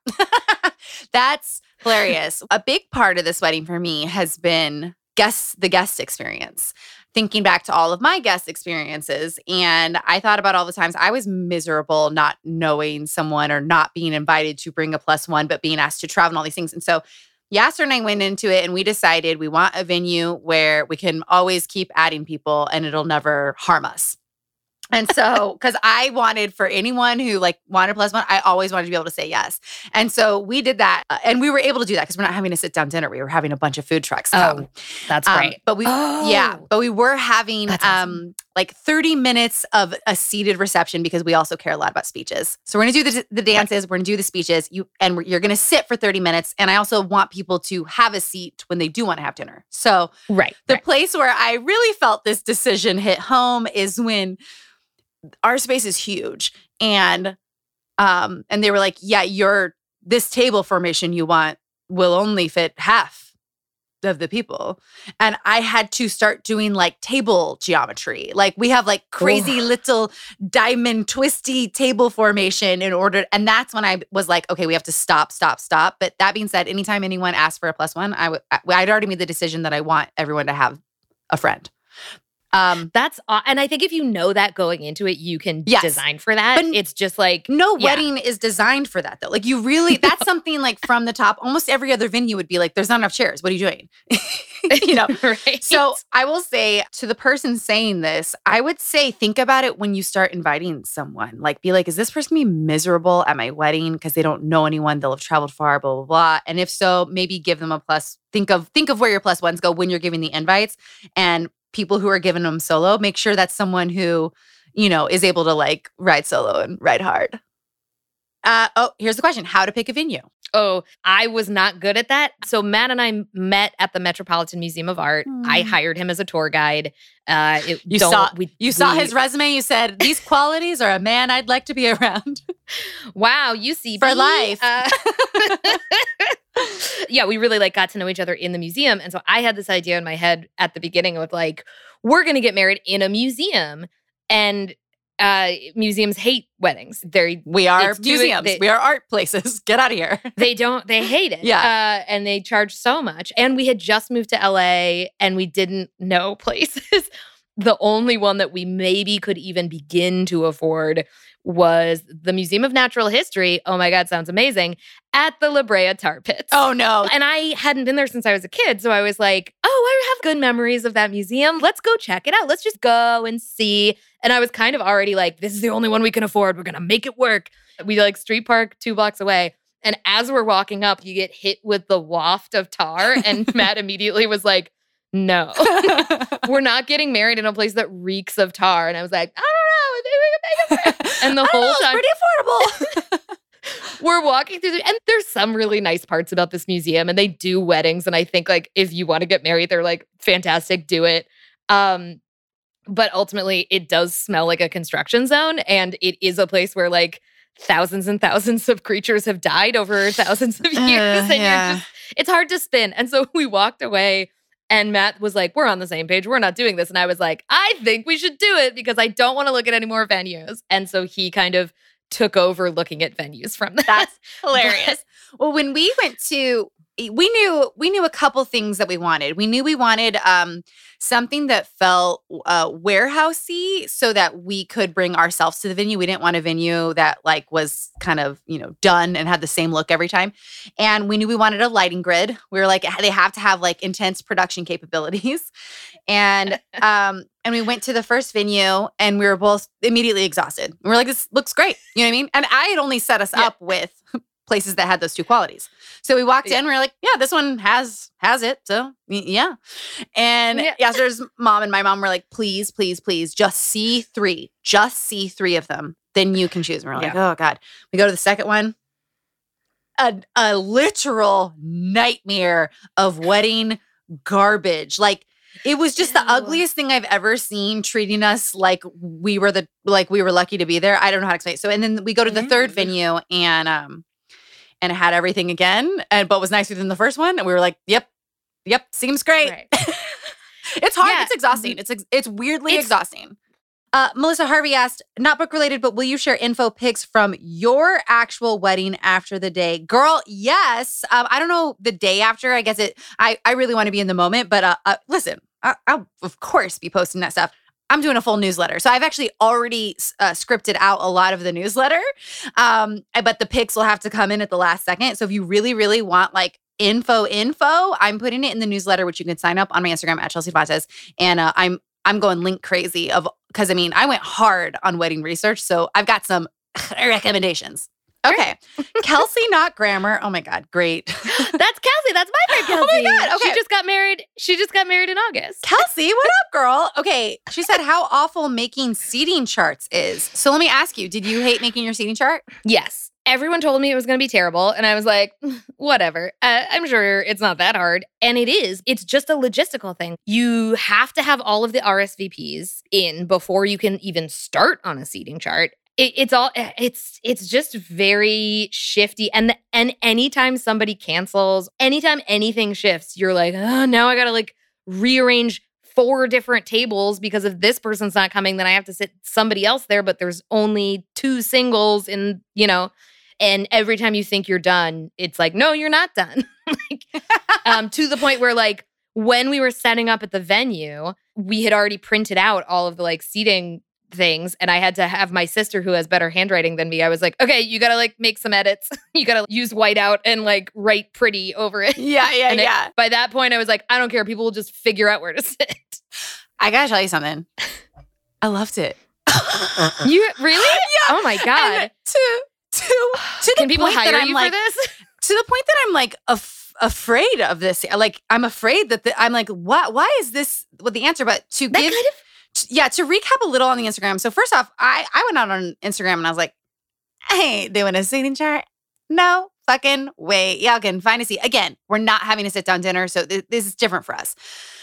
A: That's hilarious. A big part of this wedding for me has been guest the guest experience. Thinking back to all of my guest experiences, and I thought about all the times I was miserable not knowing someone or not being invited to bring a plus one, but being asked to travel and all these things. And so Yasser and I went into it and we decided we want a venue where we can always keep adding people and it'll never harm us. And so, because I wanted for anyone who like wanted plus one, I always wanted to be able to say yes. And so we did that, uh, and we were able to do that because we're not having a sit down dinner. We were having a bunch of food trucks come.
B: that's
A: Um, but we, yeah,
B: Oh.
A: but we were having
B: That's
A: um like 30 minutes of a seated reception because we also care a lot about speeches. So we're gonna do the, the dances, we're gonna do the speeches, you and we're, you're gonna sit for 30 minutes. And I also want people to have a seat when they do want to have dinner. So
B: Right.
A: the
B: right.
A: place where I really felt this decision hit home is when our space is huge and um and they were like, "Yeah, your this table formation you want will only fit half of the people." And I had to start doing like table geometry. Like we have like crazy little diamond twisty table formation in order and that's when I was like, "Okay, we have to stop, stop, stop." But that being said, anytime anyone asks for a plus one, I would I'd already made the decision that I want everyone to have a friend. Um,
B: That's and I think if you know that going into it, you can
A: Yes.
B: design for that.
A: But-
B: it's just like
A: no
B: Yeah.
A: wedding is designed for that though. Like you really, that's something like from the top. Almost every other venue would be like, "There's not enough chairs. What are you doing?" you know.
B: right.
A: So I will say to the person saying this, I would say think about it when you start inviting someone. Like, be like, is this person be miserable at my wedding because they don't know anyone? They'll have traveled far, blah blah blah. And if so, maybe give them a plus. Think of think of where your plus ones go when you're giving the invites, and people who are giving them solo, make sure that's someone who you know is able to like ride solo and ride hard. Uh, oh, here's the question: How to pick a venue?
B: oh, I was not good at that. So Matt and I met at the Metropolitan Museum of Art. I
A: Hmm.
B: hired him as a tour guide. Uh, it,
A: You saw-
B: we,
A: You saw
B: we-
A: his resume. You said these qualities are a man I'd like to be around.
B: Wow, you see
A: For life.
B: Uh, yeah, we really like got to know each other in the museum, and so I had this idea in my head at the beginning of like, we're gonna get married in a museum, and uh, museums hate weddings. They
A: We are museums.
B: they-
A: we are art places. Get out of here.
B: they don't they hate it.
A: Yeah.
B: uh, and they charge so much. And we had just moved to LA, and we didn't know places. the only one that we maybe could even begin to afford was the Museum of Natural History. Oh my God, sounds amazing. At the La Brea Tar Pits.
A: Oh no.
B: And I hadn't been there since I was a kid. So I was like, oh, I have good memories of that museum. Let's go check it out. Let's just go and see. And I was kind of already like, this is the only one we can afford. We're going to make it work. We like street park two blocks away. And as we're walking up, you get hit with the waft of tar. And Matt immediately was like, no, we're not getting married in a place that reeks of tar. And I was like, I don't know. I think we can make it work. And the whole
A: know,
B: time,
A: it's pretty affordable.
B: we're walking through the, and there's some really nice parts about this museum and they do weddings and i think like if you want to get married they're like fantastic do it um but ultimately it does smell like a construction zone and it is a place where like thousands and thousands of creatures have died over thousands of years
A: Uh,
B: and
A: yeah.
B: you're just it's hard to spin and so we walked away and Matt was like, We're on the same page. We're not doing this. And I was like, I think we should do it because I don't want to look at any more venues. And so he kind of took over looking at venues from that.
A: That's hilarious. well, when we went to we knew we knew a couple things that we wanted. We knew we wanted um something that felt uh warehousey so that we could bring ourselves to the venue. We didn't want a venue that like was kind of, you know, done and had the same look every time. And we knew we wanted a lighting grid. We were like they have to have like intense production capabilities. And um and we went to the first venue and we were both immediately exhausted. We are like this looks great. You know what I mean? And I had only set us
B: Yeah.
A: up with places that had those two qualities. So we walked
B: Yeah.
A: in, we are like, yeah, this one has has it. So yeah. And
B: Yeah.
A: Yasser's mom and my mom were like, please, please, please, just see three. Just see three of them. Then you can choose. And we're like, oh God. We go to the second one. A, a literal nightmare of wedding garbage. Like it was just the ugliest thing I've ever seen treating us like we were the like we were lucky to be there. I don't know how to explain. it. So and then we go to the third
B: Mm.
A: venue and um and it had everything again and but was nicer than the first one and we were like, "Yep. Yep, seems great."
B: Right.
A: it's hard,
B: Yeah.
A: it's exhausting. It's ex- it's weirdly
B: It's-
A: exhausting. Uh, Melissa Harvey asked, not book related, but will you share info pics from your actual wedding after the day? Girl, yes. Um, I don't know the day after. I guess it. I I really want to be in the moment, but uh, uh listen, I, I'll of course be posting that stuff. I'm doing a full newsletter, so I've actually already uh, scripted out a lot of the newsletter. Um, I- but the pics will have to come in at the last second. So if you really, really want like info, info, I'm putting it in the newsletter, which you can sign up on my Instagram at Chelsea Devantez, and uh, I'm I'm going link crazy of because I mean I went hard on wedding research, so I've got some recommendations. Okay, Kelsey, not grammar. Oh my God, great.
B: That's Kelsey. That's my friend Kelsey.
A: Oh my God, okay.
B: She just got married. She just got married in August.
A: Kelsey, what up, girl? Okay, she said how awful making seating charts is. So let me ask you: Did you hate making your seating chart?
B: Yes. Everyone told me it was going to be terrible. And I was like, whatever. Uh, I'm sure it's not that hard. And it is. It's just a logistical thing. You have to have all of the RSVPs in before you can even start on a seating chart. It, it's all eh, it's it's just very shifty. And the, and anytime somebody cancels anytime anything shifts you're like oh now i gotta like rearrange four different tables because if this person's not coming then i have to sit somebody else there. But there's only two singles in you know and every time you think you're done it's like no you're not done. Like um to the point where like when we were setting up at the venue we had already printed out all of the like seating things and i had to have my sister who has better handwriting than me i was like okay you gotta like make some edits you gotta use whiteout and like write pretty over it
A: Yeah, yeah,
B: And it- by that point i was like i don't care people will just figure out where to sit
A: I gotta tell you something. I loved it.
B: you really Yeah. oh my god
A: And to to to
B: can
A: the
B: people
A: point that
B: hire
A: I'm
B: you
A: like,
B: for this
A: to the point that I'm like af- afraid of this. Like I'm afraid that the, I'm like, what? Why is this? What the answer? But to
B: that
A: give,
B: kind of
A: yeah, to recap a little on the Instagram. So first off, I I went out on Instagram and I was like, I ain't doing a seating chart. No fucking way. Y'all can find a seat. Again, we're not having a sit down dinner, so th- this is different for us.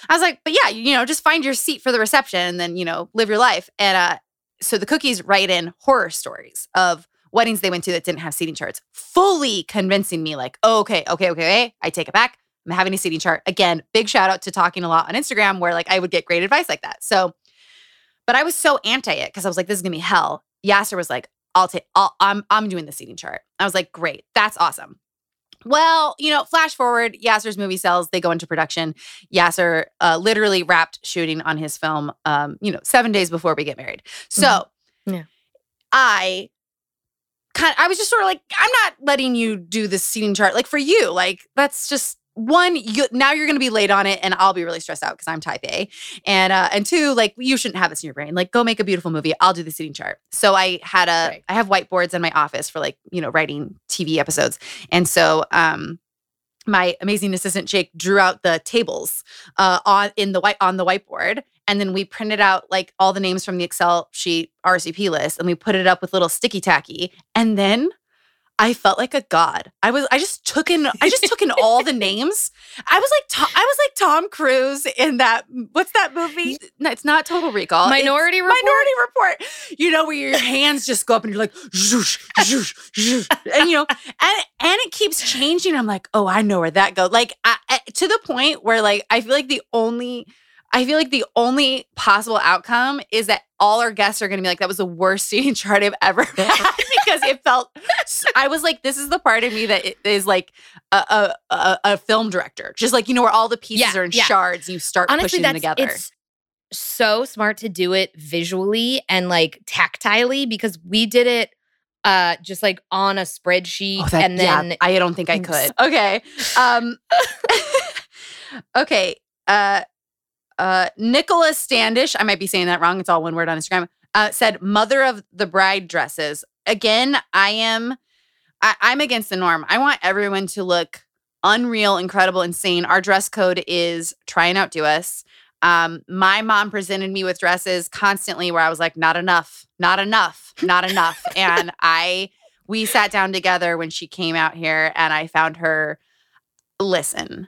A: I was like, but yeah, you know, just find your seat for the reception and then you know live your life. And uh, so the cookies write in horror stories of weddings they went to that didn't have seating charts, fully convincing me like, oh, okay, okay, okay, okay, I take it back. I'm having a seating chart. Again, big shout out to talking a lot on Instagram where like I would get great advice like that. So, but I was so anti it because I was like, this is gonna be hell. Yasser was like, I'll take, I'll, I'm, I'm doing the seating chart. I was like, great, that's awesome. Well, you know, flash forward, Yasser's movie sells, they go into production. Yasser uh, literally wrapped shooting on his film, um, you know, seven days before we get married. So
B: Mhm. Yeah.
A: I kind I was just sort of like, I'm not letting you do this seating chart. Like for you, like that's just one, you now you're gonna be late on it, and I'll be really stressed out because I'm type A. And uh, and two, like you shouldn't have this in your brain. Like go make a beautiful movie. I'll do the seating chart. So I had a
B: Right.
A: I have whiteboards in my office for like, you know, writing TV episodes. And so um my amazing assistant Jake drew out the tables uh, on in the white on the whiteboard, and then we printed out like all the names from the Excel sheet RSVP list, and we put it up with little sticky tacky. And then I felt like a god. I was I just took in I just took in all the names. I was like Tom, I was like Tom Cruise in that what's that movie? No, it's not Total Recall. It's
B: Minority Report?
A: Minority Report. You know where your hands just go up and you're like zhoosh, zhoosh, zhoosh. and you know and and it keeps changing. I'm like, "Oh, I know where that goes." Like I, I- to the point where like I feel like the only I feel like the only possible outcome is that all our guests are going to be like, that was the worst seating chart I've ever had because it felt, I was like, this is the part of me that is like a, a, a, a film director. Just like, you know, where all the pieces
B: Yeah,
A: are in
B: yeah.
A: shards, you start
B: Honestly,
A: pushing them together.
B: it's so smart to do it visually and like tactilely because we did it uh just like on a spreadsheet
A: Oh, that-
B: and then
A: yeah, I don't think I could. Okay. Um, okay. Uh, uh, Nicholas Standish, I might be saying that wrong. It's all one word on Instagram. Uh, said mother of the bride dresses. Again, I am, I, I'm against the norm. I want everyone to look unreal, incredible, insane. Our dress code is try and outdo us. Um, my mom presented me with dresses constantly where I was like, not enough, not enough, not enough. and I, we sat down together when she came out here and I found her, listen,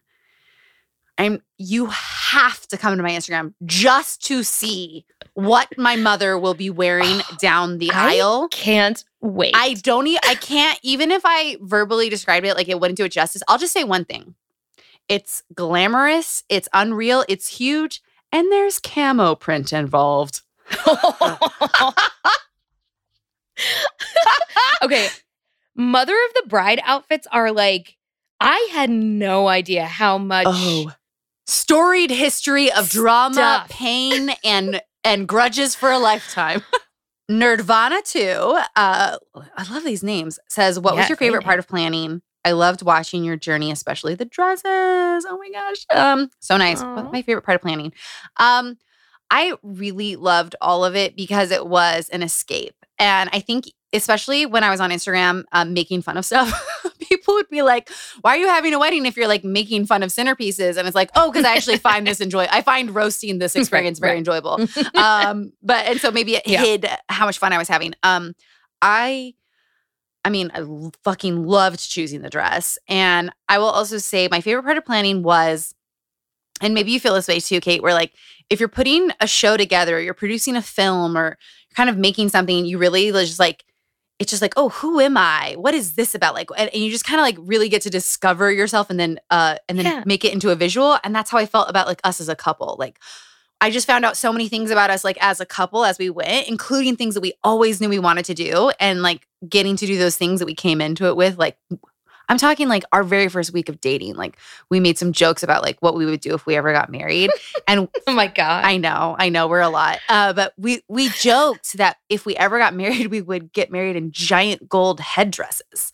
A: I'm you have to come to my Instagram just to see what my mother will be wearing down the
B: I
A: aisle.
B: can't wait.
A: I don't e- I can't even if I verbally described it like it wouldn't do it justice. I'll just say one thing. It's glamorous, it's unreal, it's huge, and there's camo print involved.
B: okay. Mother of the bride outfits are like I had no idea how much
A: Oh. Storied history of drama,
B: Stuff.
A: pain, and and grudges for a lifetime. Nerdvana too. Uh, I love these names. Says, "What was your favorite part of planning? I loved watching your journey, especially the dresses. Oh my gosh, um, so nice. My favorite part of planning? Um, I really loved all of it because it was an escape, and I think especially when I was on Instagram um, making fun of stuff, people would be like, "Why are you having a wedding if you're like making fun of centerpieces?" And it's like, "Oh, because I actually find this enjoy. I find roasting this
B: Right,
A: experience very
B: right.
A: enjoyable." um, but and so maybe it
B: Yeah.
A: hid how much fun I was having. Um, I, I mean, I fucking loved choosing the dress, and I will also say my favorite part of planning was, and maybe you feel this way too, Kate. Where like if you're putting a show together, you're producing a film, or you're kind of making something, you really just like. It's just like, oh, who am I? What is this about? Like, and, and you just kind of like really get to discover yourself, and then, uh, and then
B: Yeah.
A: make it into a visual. And that's how I felt about like us as a couple. Like, I just found out so many things about us, like as a couple, as we went, including things that we always knew we wanted to do, and like getting to do those things that we came into it with. Like, I'm talking like our very first week of dating. Like, we made some jokes about like what we would do if we ever got married, and
B: oh my god.
A: I know, I know, we're a lot, uh, but we we joked that if we ever got married, we would get married in giant gold headdresses,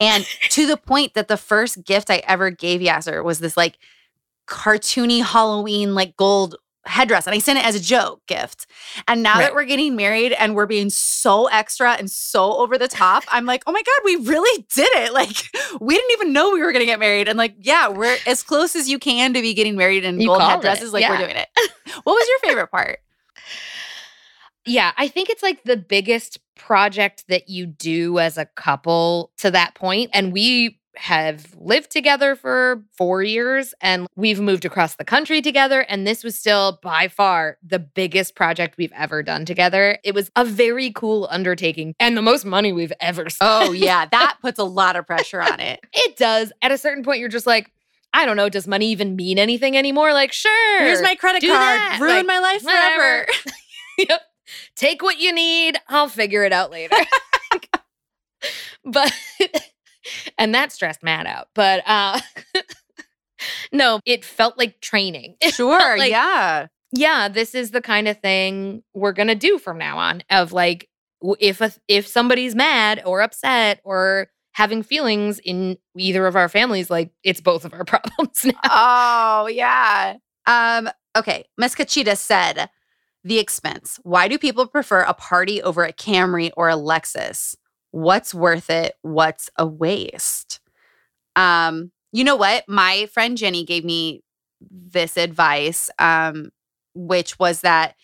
A: and to the point that the first gift I ever gave Yasser was this like cartoony Halloween like gold headdress, and I sent it as a joke gift. And now
B: Right.
A: that we're getting married and we're being so extra and so over the top, I'm like, oh my god, we really did it! Like we didn't even know we were gonna get married, and like yeah, we're as close as you can to be getting married in
B: You
A: gold
B: called it,
A: headdresses. Like we're doing it. What was your favorite part?
B: Yeah, I think it's like the biggest project that you do as a couple to that point. And we have lived together for four years and we've moved across the country together. And this was still by far the biggest project we've ever done together. It was a very cool undertaking and the most money we've ever spent.
A: Oh yeah, that puts a lot of pressure on it.
B: it does. At a certain point, you're just like, I don't know, does money even mean anything anymore? Like, sure.
A: Here's my credit card.
B: that.
A: Ruin
B: Like,
A: my life forever.
B: yep. Take what you need. I'll figure it out later. but and that stressed Matt out. But uh no, it felt like training.
A: Sure,
B: like-
A: yeah.
B: yeah, this is the kind of thing we're gonna do from now on of like if a, if somebody's mad or upset or having feelings in either of our families, like it's both of our problems now.
A: Oh, yeah. Um, okay. Miss Cachita said, the expense. Why do people prefer a party over a Camry or a Lexus? What's worth it? What's a waste? Um, you know what? My friend Jenny gave me this advice, um, which was that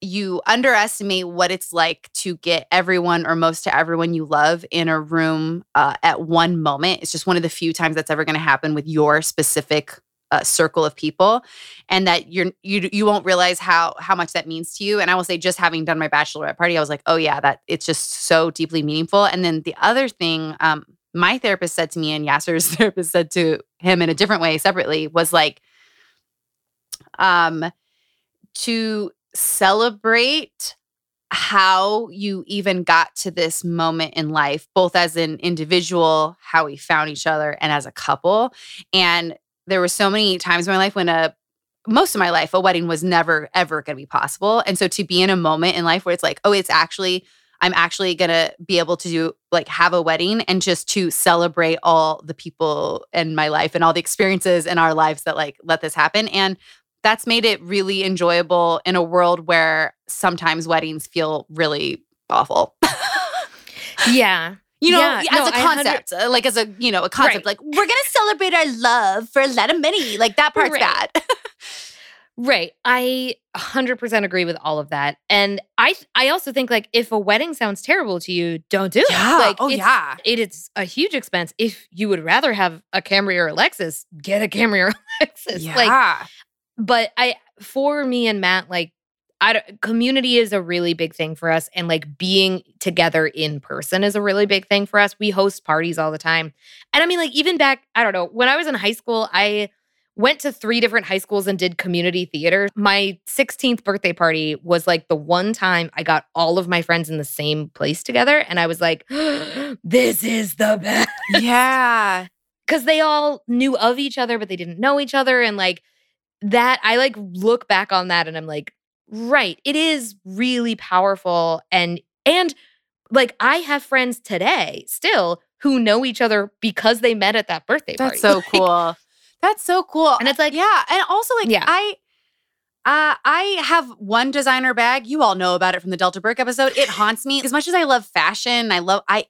A: you underestimate what it's like to get everyone or most to everyone you love in a room uh, at one moment. It's just one of the few times that's ever going to happen with your specific uh, circle of people, and that you're you you won't realize how how much that means to you. And I will say, just having done my bachelorette party, I was like, oh yeah, that it's just so deeply meaningful. And then the other thing, um, my therapist said to me, and Yasser's therapist said to him in a different way, separately, was like, um, to celebrate how you even got to this moment in life, both as an individual, how we found each other, and as a couple. And there were so many times in my life when a most of my life, a wedding was never ever going to be possible. And so to be in a moment in life where it's like, oh, it's actually I'm actually going to be able to do like have a wedding and just to celebrate all the people in my life and all the experiences in our lives that like let this happen. And that's made it really enjoyable in a world where sometimes weddings feel really awful.
B: yeah.
A: You know,
B: Yeah,
A: as
B: no,
A: a concept, uh, like as a, you know, a concept,
B: Right.
A: like we're going to celebrate our love for a lot of money. Like that part's
B: Right.
A: bad.
B: Right. I 100% agree with all of that. And I I also think like if a wedding sounds terrible to you, don't do it. Like
A: oh,
B: it's,
A: yeah.
B: It is a huge expense. If you would rather have a Camry or a Lexus, get a Camry or a Lexus.
A: Yeah.
B: Like but I for me and Matt like I community is a really big thing for us and like being together in person is a really big thing for us. We host parties all the time. And I mean like even back I don't know, when I was in high school, I went to three different high schools and did community theater. My 16th birthday party was like the one time I got all of my friends in the same place together and I was like this is the best
A: yeah.
B: because they all knew of each other, but they didn't know each other. And like that, I like look back on that and I'm like, right, it is really powerful. And, and like I have friends today still who know each other because they met at that birthday party.
A: That's so
B: Like,
A: cool. That's so cool.
B: And it's like-
A: yeah. And also, like,
B: Yeah.
A: I. Uh, I have one designer bag. You all know about it from the Delta Burke episode. It haunts me as much as I love fashion. I love I,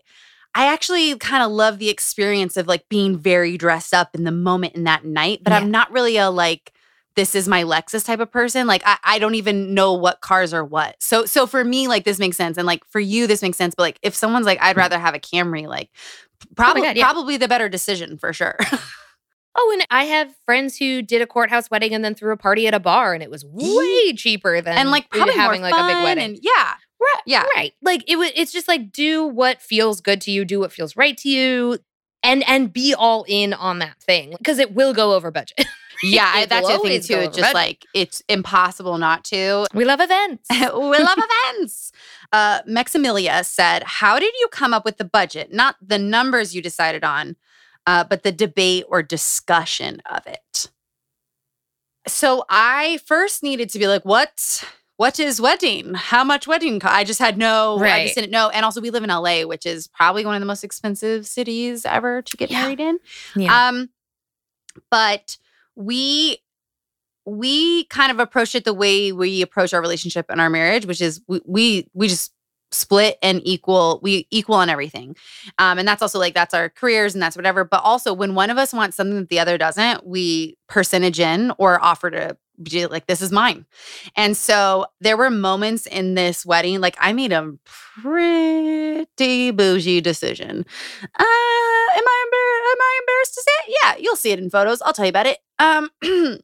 A: I actually kind of love the experience of like being very dressed up in the moment in that night. But
B: Yeah.
A: I'm not really a like this is my Lexus type of person. Like I, I don't even know what cars are what. So so for me, like this makes sense, and like for you, this makes sense. But like if someone's like, I'd hmm. rather have a Camry, like oh
B: probably. God, yeah.
A: probably the better decision for sure.
B: Oh, and I have friends who did a courthouse wedding and then threw a party at a bar, and it was way cheaper than
A: and like probably
B: having like a big wedding.
A: And yeah,
B: Right.
A: yeah.
B: Right. Like it was it's just like do what feels good to you, do what feels right to you and and be all in on that thing because it will go over budget.
A: yeah. I- that's the thing too. It's just
B: budget.
A: like it's impossible not to.
B: we love events.
A: we love events. Uh, Maximilia said, "How did you come up with the budget? Not the numbers you decided on, uh, but the debate or discussion of it." So I first needed to be like, "What? What is wedding? How much wedding?" Co-? I just had no.
B: Right.
A: I just didn't know. And also, we live in LA, which is probably one of the most expensive cities ever to get
B: Yeah.
A: married in.
B: Yeah.
A: Um, but we we kind of approach it the way we approach our relationship and our marriage, which is we we, we just split and equal we equal on everything. Um and that's also like that's our careers and that's whatever. But also when one of us wants something that the other doesn't we percentage in or offer to be like this is mine. And so there were moments in this wedding like i made a pretty bougie decision. Uh am i am i embarrassed to say it? Yeah you'll see it in photos. I'll tell you about it um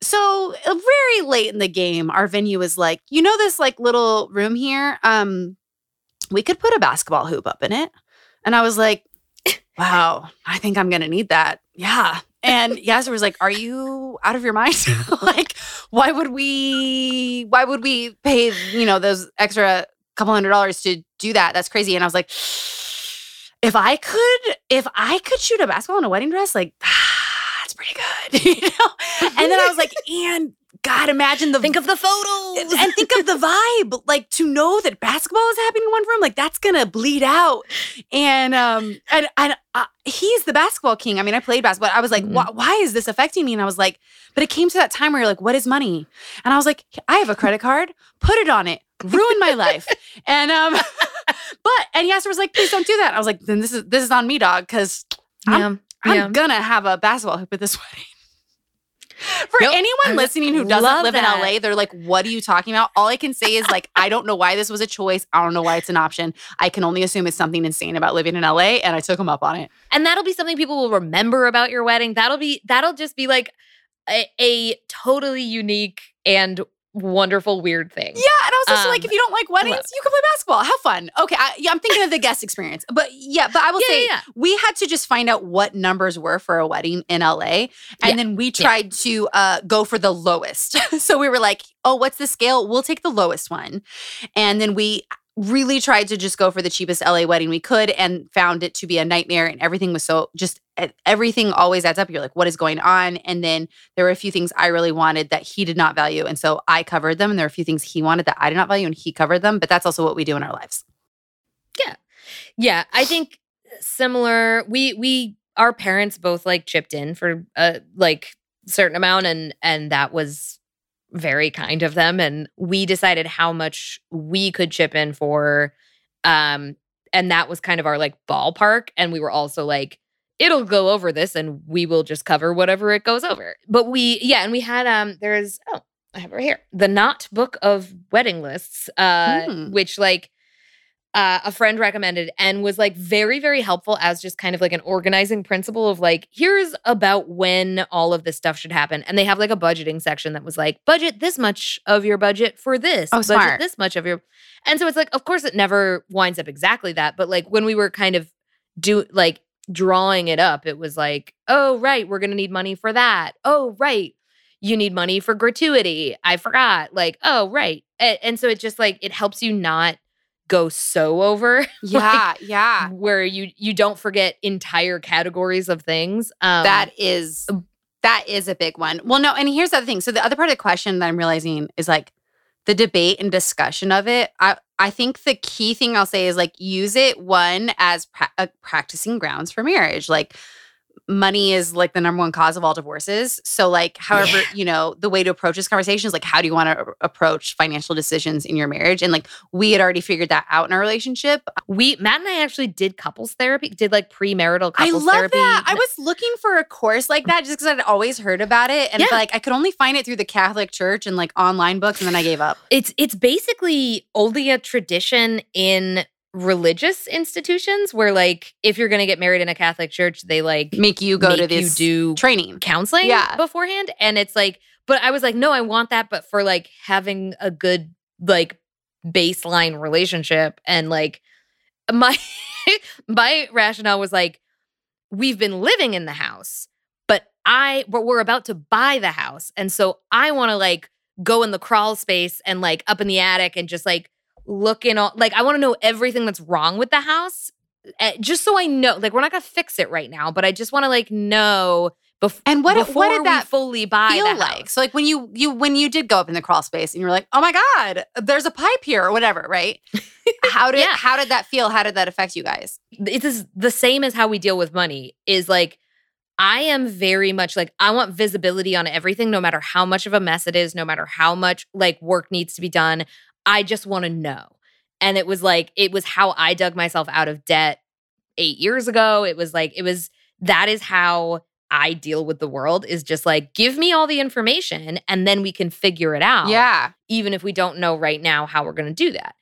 A: so uh, very late in the game our venue was like you know this like little room here? Um we could put a basketball hoop up in it. And i was like wow i think i'm gonna need that. Yeah. And Yasser was like are you out of your mind? Like why would we why would we pay you know those extra couple hundred dollars to do that? That's crazy. And i was like if i could if i could shoot a basketball in a wedding dress like that's pretty good you know and then i was like and God, imagine the
B: Think of the photos.
A: and think of the vibe. Like to know that basketball is happening in one room, like that's gonna bleed out. And um, and and uh, he's the basketball king. I mean, I played basketball. I was like,
B: Mhm.
A: why, why is this affecting me? And I was like, but it came to that time where you're like, what is money? And I was like, I have a credit card. Put it on it. Ruin my life. And um, but and Yasser was like, please don't do that. I was like, then this is this is on me, dog, because I'm
B: yeah.
A: I'm gonna have a basketball hoop at this wedding. For
B: Nope.
A: anyone listening who doesn't live
B: that.
A: in LA, they're like, what are you talking about? All I can say is like, I don't know why this was a choice. I don't know why it's an option. I can only assume it's something insane about living in LA, and I took him up on it.
B: and that'll be something people will remember about your wedding. That'll be that'll just be like a, a totally unique and wonderful weird thing.
A: Yeah, and I was also like,
B: Um,
A: if you don't like weddings, you can play basketball. Have fun. Okay, I, yeah, I'm thinking of the guest experience, but yeah, but I will
B: Yeah,
A: say
B: yeah,
A: we had to just find out what numbers were for a wedding in LA, and then we tried to uh, go for the lowest. so we were like, oh, what's the scale? We'll take the lowest one, and then we really tried to just go for the cheapest LA wedding we could, and found it to be a nightmare. And everything was so just everything always adds up. You're like, what is going on? And then there were a few things I really wanted that he did not value. And so I covered them. And there were a few things he wanted that I did not value and he covered them. But that's also what we do in our lives.
B: Yeah, Yeah. I think similar. We we our parents both like chipped in for a like certain amount, and and that was very kind of them. And we decided how much we could chip in for, um, and that was kind of our like ballpark. And we were also like, it'll go over this, and we will just cover whatever it goes over. But we yeah, and we had um, there's oh. I have it right here. The Knot Book of Wedding Lists, uh,
A: Hmm.
B: which like uh, a friend recommended and was like very, very helpful as just kind of like an organizing principle of like, here's about when all of this stuff should happen. And they have like a budgeting section that was like, budget this much of your budget for this,
A: Oh,
B: budget
A: smart.
B: this much of your. And so it's like, of course, it never winds up exactly that. But like when we were kind of do like drawing it up, it was like, oh, right, we're going to need money for that. Oh, right. You need money for gratuity. I forgot. Like, oh, right. And, and so it just like, it helps you not go so over
A: Yeah, yeah.
B: where you you don't forget entire categories of things. Um
A: that is that is a big one. Well, no, and here's the other thing. So the other part of the question that I'm realizing is like the debate and discussion of it. I I think the key thing I'll say is like use it one as pra- uh, practicing grounds for marriage. Like money is like the number one cause of all divorces. So like however,
B: Yeah.
A: you know, the way to approach this conversation is like how do you want to approach financial decisions in your marriage? And like we had already figured that out in our relationship.
B: we Matt and I actually did couples therapy, did like premarital couples therapy.
A: I love
B: therapy.
A: that. I was looking for a course like that just because I'd always heard about it, and
B: Yeah.
A: like I could only find it through the Catholic Church and like online books, and then I gave up.
B: it's it's basically only a tradition in religious institutions where like if you're going to get married in a Catholic church, they like
A: Make you go to
B: make you
A: this
B: do
A: training.
B: counseling
A: Yeah.
B: beforehand and it's like but i was like no i want that but for like having a good like baseline relationship and like my my rationale was like we've been living in the house but i but we're about to buy the house and so i want to like go in the crawl space and like up in the attic and just like look in all like i want to know everything that's wrong with the house eh, just so i know like we're not gonna fix it right now but i just want to like know bef-
A: And what
B: before
A: what did that
B: we fully buy
A: feel like? So like when you you when you did go up in the crawl space and you were like, oh my god, there's a pipe here or whatever, right? How did
B: Yeah.
A: how did that feel? How did that affect you guys?
B: it is the same as how we deal with money is like I am very much like I want visibility on everything no matter how much of a mess it is no matter how much like work needs to be done I just want to know and it was like it was how I dug myself out of debt 8 years ago it was like it was that is how I deal with the world is just like give me all the information and then we can figure it out
A: Yeah,
B: even if we don't know right now how we're going to do that.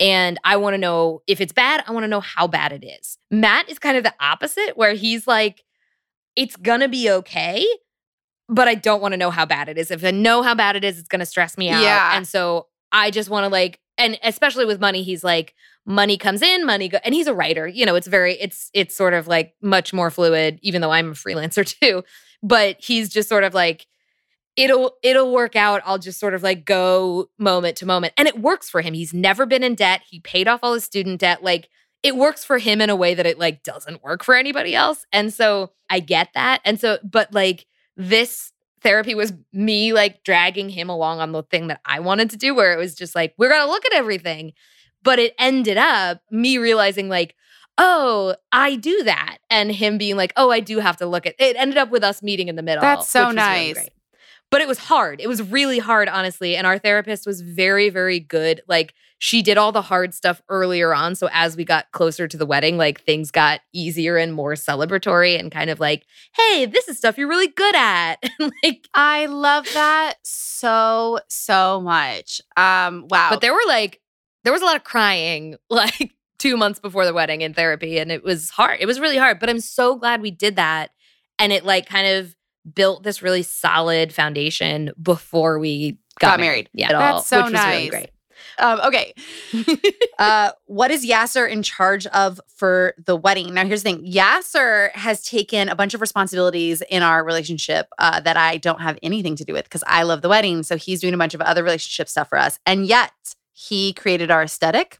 B: And I want to know if it's bad, I want to know how bad it is. Matt is kind of the opposite, where he's like, it's going to be okay, but I don't want to know how bad it is. If I know how bad it is, it's going to stress me out.
A: Yeah.
B: And so I just want to like, and especially with money, he's like, money comes in, money go, and he's a writer. You know, it's very, it's, it's sort of like much more fluid, even though I'm a freelancer too. But he's just sort of like, it'll it'll work out i'll just sort of like go moment to moment and it works for him he's never been in debt he paid off all his student debt like it works for him in a way that it like doesn't work for anybody else and so i get that and so but like this therapy was me like dragging him along on the thing that I wanted to do, where it was just like, we're going to look at everything. But it ended up me realizing, like, oh, I do that. And him being like, oh, I do have to look at it. ended up with us meeting in the middle.
A: That's so
B: really
A: nice.
B: great. But it was hard. It was really hard, honestly. And our therapist was very, very good. Like, she did all the hard stuff earlier on. So as we got closer to the wedding, like things got easier and more celebratory and kind of like, hey, this is stuff you're really good at. Like,
A: I love that so so much. Um, wow.
B: but there were like, there was a lot of crying like two months before the wedding in therapy. And it was hard. It was really hard. But I'm so glad we did that. And it like kind of built this really solid foundation before we got,
A: Got married.
B: Yeah. At
A: That's
B: all,
A: so
B: which was really
A: nice.
B: great.
A: Um, okay. uh, what is Yasser in charge of for the wedding? Now, here's the thing Yasser has taken a bunch of responsibilities in our relationship uh, that I don't have anything to do with because I love the wedding. So he's doing a bunch of other relationship stuff for us. And yet, he created our aesthetic.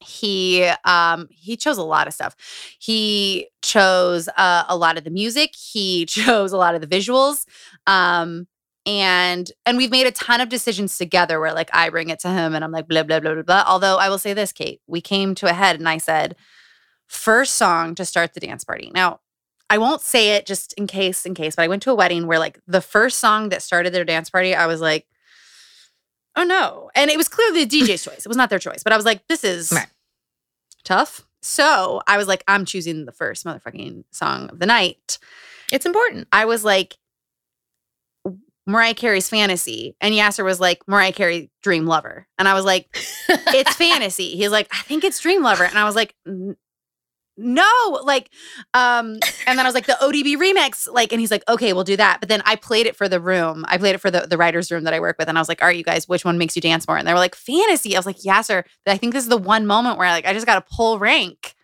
A: He um he chose a lot of stuff. He chose uh, a lot of the music. He chose a lot of the visuals. Um and and we've made a ton of decisions together where like I bring it to him and I'm like blah blah blah blah blah. Although I will say this, Kate, we came to a head and I said, first song to start the dance party. Now, I won't say it just in case, in case, but I went to a wedding where like the first song that started their dance party, I was like, oh no. And it was clearly the DJ's choice. It was not their choice, but I was like, this is
B: Right.
A: tough. So I was like, I'm choosing the first motherfucking song of the night.
B: It's important.
A: I was like, Mariah Carey's Fantasy. And Yasser was like, Mariah Carey Dream Lover. And I was like, it's fantasy. He's like, I think it's Dream Lover. And I was like, "N- no, like, um, and then I was like, the ODB remix, like, and he's like, okay, we'll do that. But then I played it for the room. I played it for the, the writer's room that I work with. And I was like, all right, you guys, which one makes you dance more? And they were like, fantasy. I was like, Yasser. I think this is the one moment where like I just got to pull rank.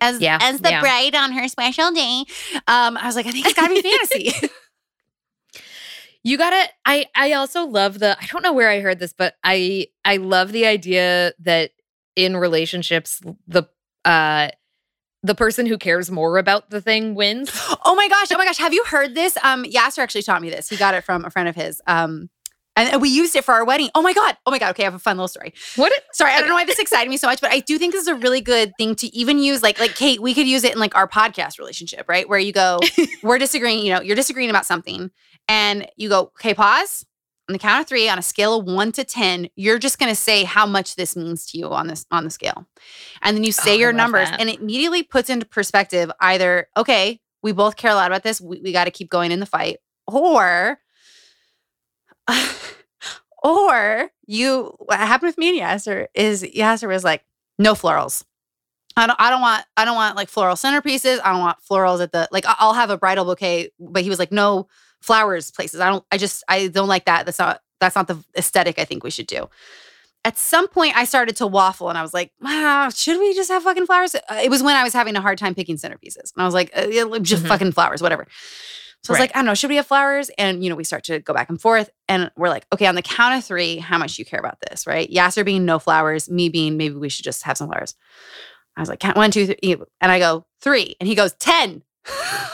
A: As,
B: Yeah,
A: as the
B: yeah.
A: bride on her special day. Um, I was like, I think it's gotta be fantasy.
B: You gotta. I I also love the. I don't know where I heard this, but I I love the idea that in relationships the uh the person who cares more about the thing wins.
A: Oh my gosh! Oh my gosh! Have you heard this? Um, Yasser actually taught me this. He got it from a friend of his. Um, and we used it for our wedding. Oh my god! Oh my god! Okay, I have a fun little story.
B: What?
A: Sorry, I don't know why this excited me so much, but I do think this is a really good thing to even use. Like, like Kate, we could use it in like our podcast relationship, right? Where you go, we're disagreeing. You know, you're disagreeing about something, and you go, okay, pause. On the count of three, on a scale of one to ten, you're just going to say how much this means to you on this on the scale, and then you say
B: Oh,
A: your numbers,
B: that.
A: and it immediately puts into perspective either okay, we both care a lot about this, we, we got to keep going in the fight, or or you what happened with me and Yasser is Yasser was like, no florals. I don't I don't want I don't want like floral centerpieces. I don't want florals at the like I'll have a bridal bouquet, but he was like, no flowers places. I don't I just I don't like that. That's not that's not the aesthetic I think we should do. At some point I started to waffle and I was like, wow, should we just have fucking flowers? Uh, It was when I was having a hard time picking centerpieces. And I was like, uh, yeah, just
B: Mhm.
A: fucking flowers, whatever. So I was
B: Right.
A: like, I don't know, should we have flowers? And, you know, we start to go back and forth. And we're like, okay, on the count of three, how much you care about this, right? Yasser being no flowers, me being maybe we should just have some flowers. I was like, count one, two, three. And I go, three. And he goes, 10.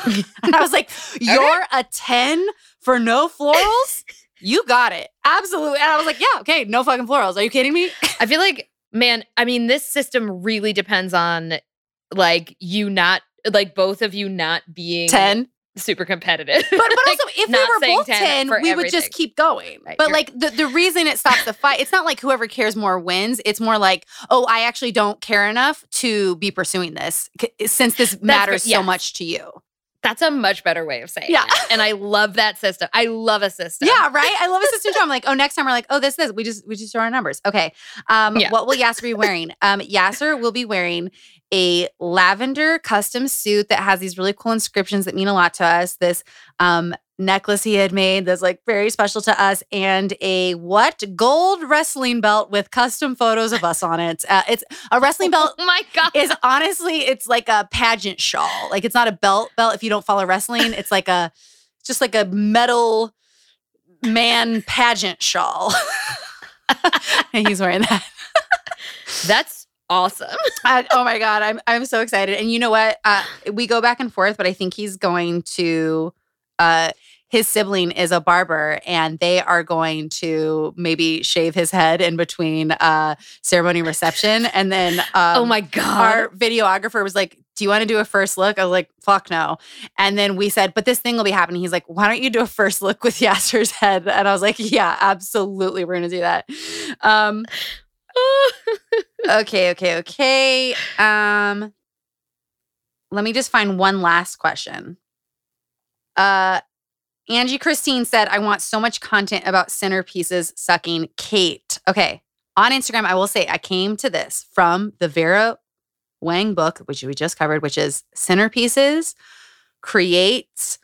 A: And I was like, you're a 10 for no florals? You got it. Absolutely. And I was like, yeah, okay, no fucking florals. Are you kidding me?
B: I feel like, man. I mean, this system really depends on like you not like both of you not being
A: 10.
B: Super competitive.
A: But, but also, if we were both
B: 10
A: 10,
B: for
A: we would just keep going.
B: Right,
A: but like the, the reason it stops the fight, it's not like whoever cares more wins. It's more like, oh, I actually don't care enough to be pursuing this since this matters so much to you.
B: That's a much better way of saying
A: Yeah.
B: it. And I love that system. I love a system.
A: Yeah, right. I love a system too. I'm like, oh, next time we're like, oh, this, this. We just we just throw our numbers. Okay. Um,
B: Yeah.
A: what will Yasser be wearing? Um, Yasser will be wearing a lavender custom suit that has these really cool inscriptions that mean a lot to us. This um necklace he had made that's like very special to us, and a what gold wrestling belt with custom photos of us on it. Uh, it's a wrestling belt
B: Oh my god.
A: is honestly it's like a pageant shawl. Like it's not a belt belt if you don't follow wrestling. It's like a just like a metal man pageant shawl. and he's wearing that.
B: That's awesome.
A: Oh my god, I'm I'm so excited. And you know what? Uh, we go back and forth, but I think he's going to uh his sibling is a barber and they are going to maybe shave his head in between uh ceremony and reception and then um,
B: oh my god.
A: our videographer was like do you want to do a first look i was like fuck no and then we said but this thing will be happening he's like why don't you do a first look with Yasser's head and i was like yeah absolutely we're gonna do that um okay okay okay um let me just find one last question uh Angie Christine said, I want so much content about centerpieces sucking Kate. Okay. On Instagram, I will say I came to this from the Vera Wang book, which we just covered, which is centerpieces creates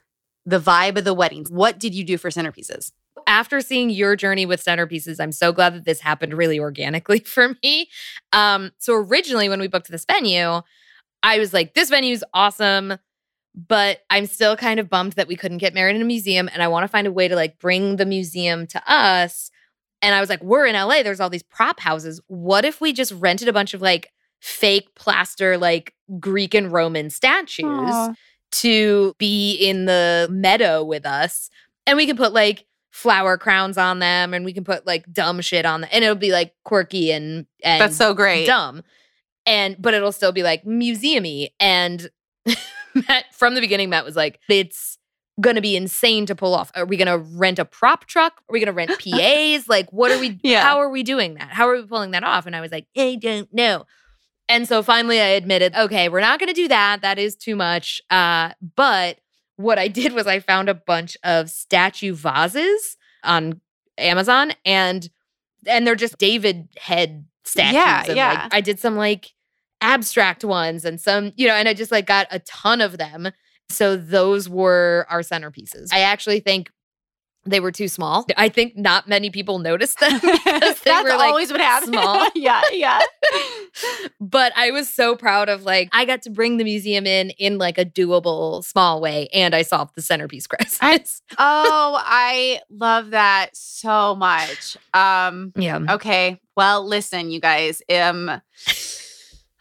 A: the vibe of the weddings. What did you do for centerpieces?
B: After seeing your journey with centerpieces, I'm so glad that this happened really organically for me. Um, so originally when we booked this venue, I was like, this venue is awesome, but I'm still kind of bummed that we couldn't get married in a museum. And I want to find a way to like bring the museum to us. And I was like, we're in LA, there's all these prop houses. What if we just rented a bunch of like fake plaster, like Greek and Roman statues
A: Aw.
B: to be in the meadow with us? And we could put like flower crowns on them and we can put like dumb shit on them and it'll be like quirky and and
A: That's so great.
B: dumb. And but it'll still be like museumy. And Matt from the beginning Matt was like it's gonna be insane to pull off. Are we gonna rent a prop truck? Are we gonna rent PAs like what are we
A: Yeah.
B: how are we doing that? How are we pulling that off? And I was like I don't know. And so finally I admitted okay we're not gonna do that. That is too much. Uh but what I did was I found a bunch of statue vases on Amazon and and they're just David head statues.
A: Yeah,
B: and, like,
A: yeah.
B: I did some like abstract ones and some, you know, and I just like got a ton of them. So those were our centerpieces. I actually think they were too small. I think not many people noticed them.
A: That's
B: were, like,
A: always what happens.
B: small.
A: yeah, yeah.
B: but I was so proud of like I got to bring the museum in in like a doable small way and I solved the centerpiece crisis.
A: oh, I love that so much. Um,
B: yeah.
A: okay. Well, listen, you guys. Um,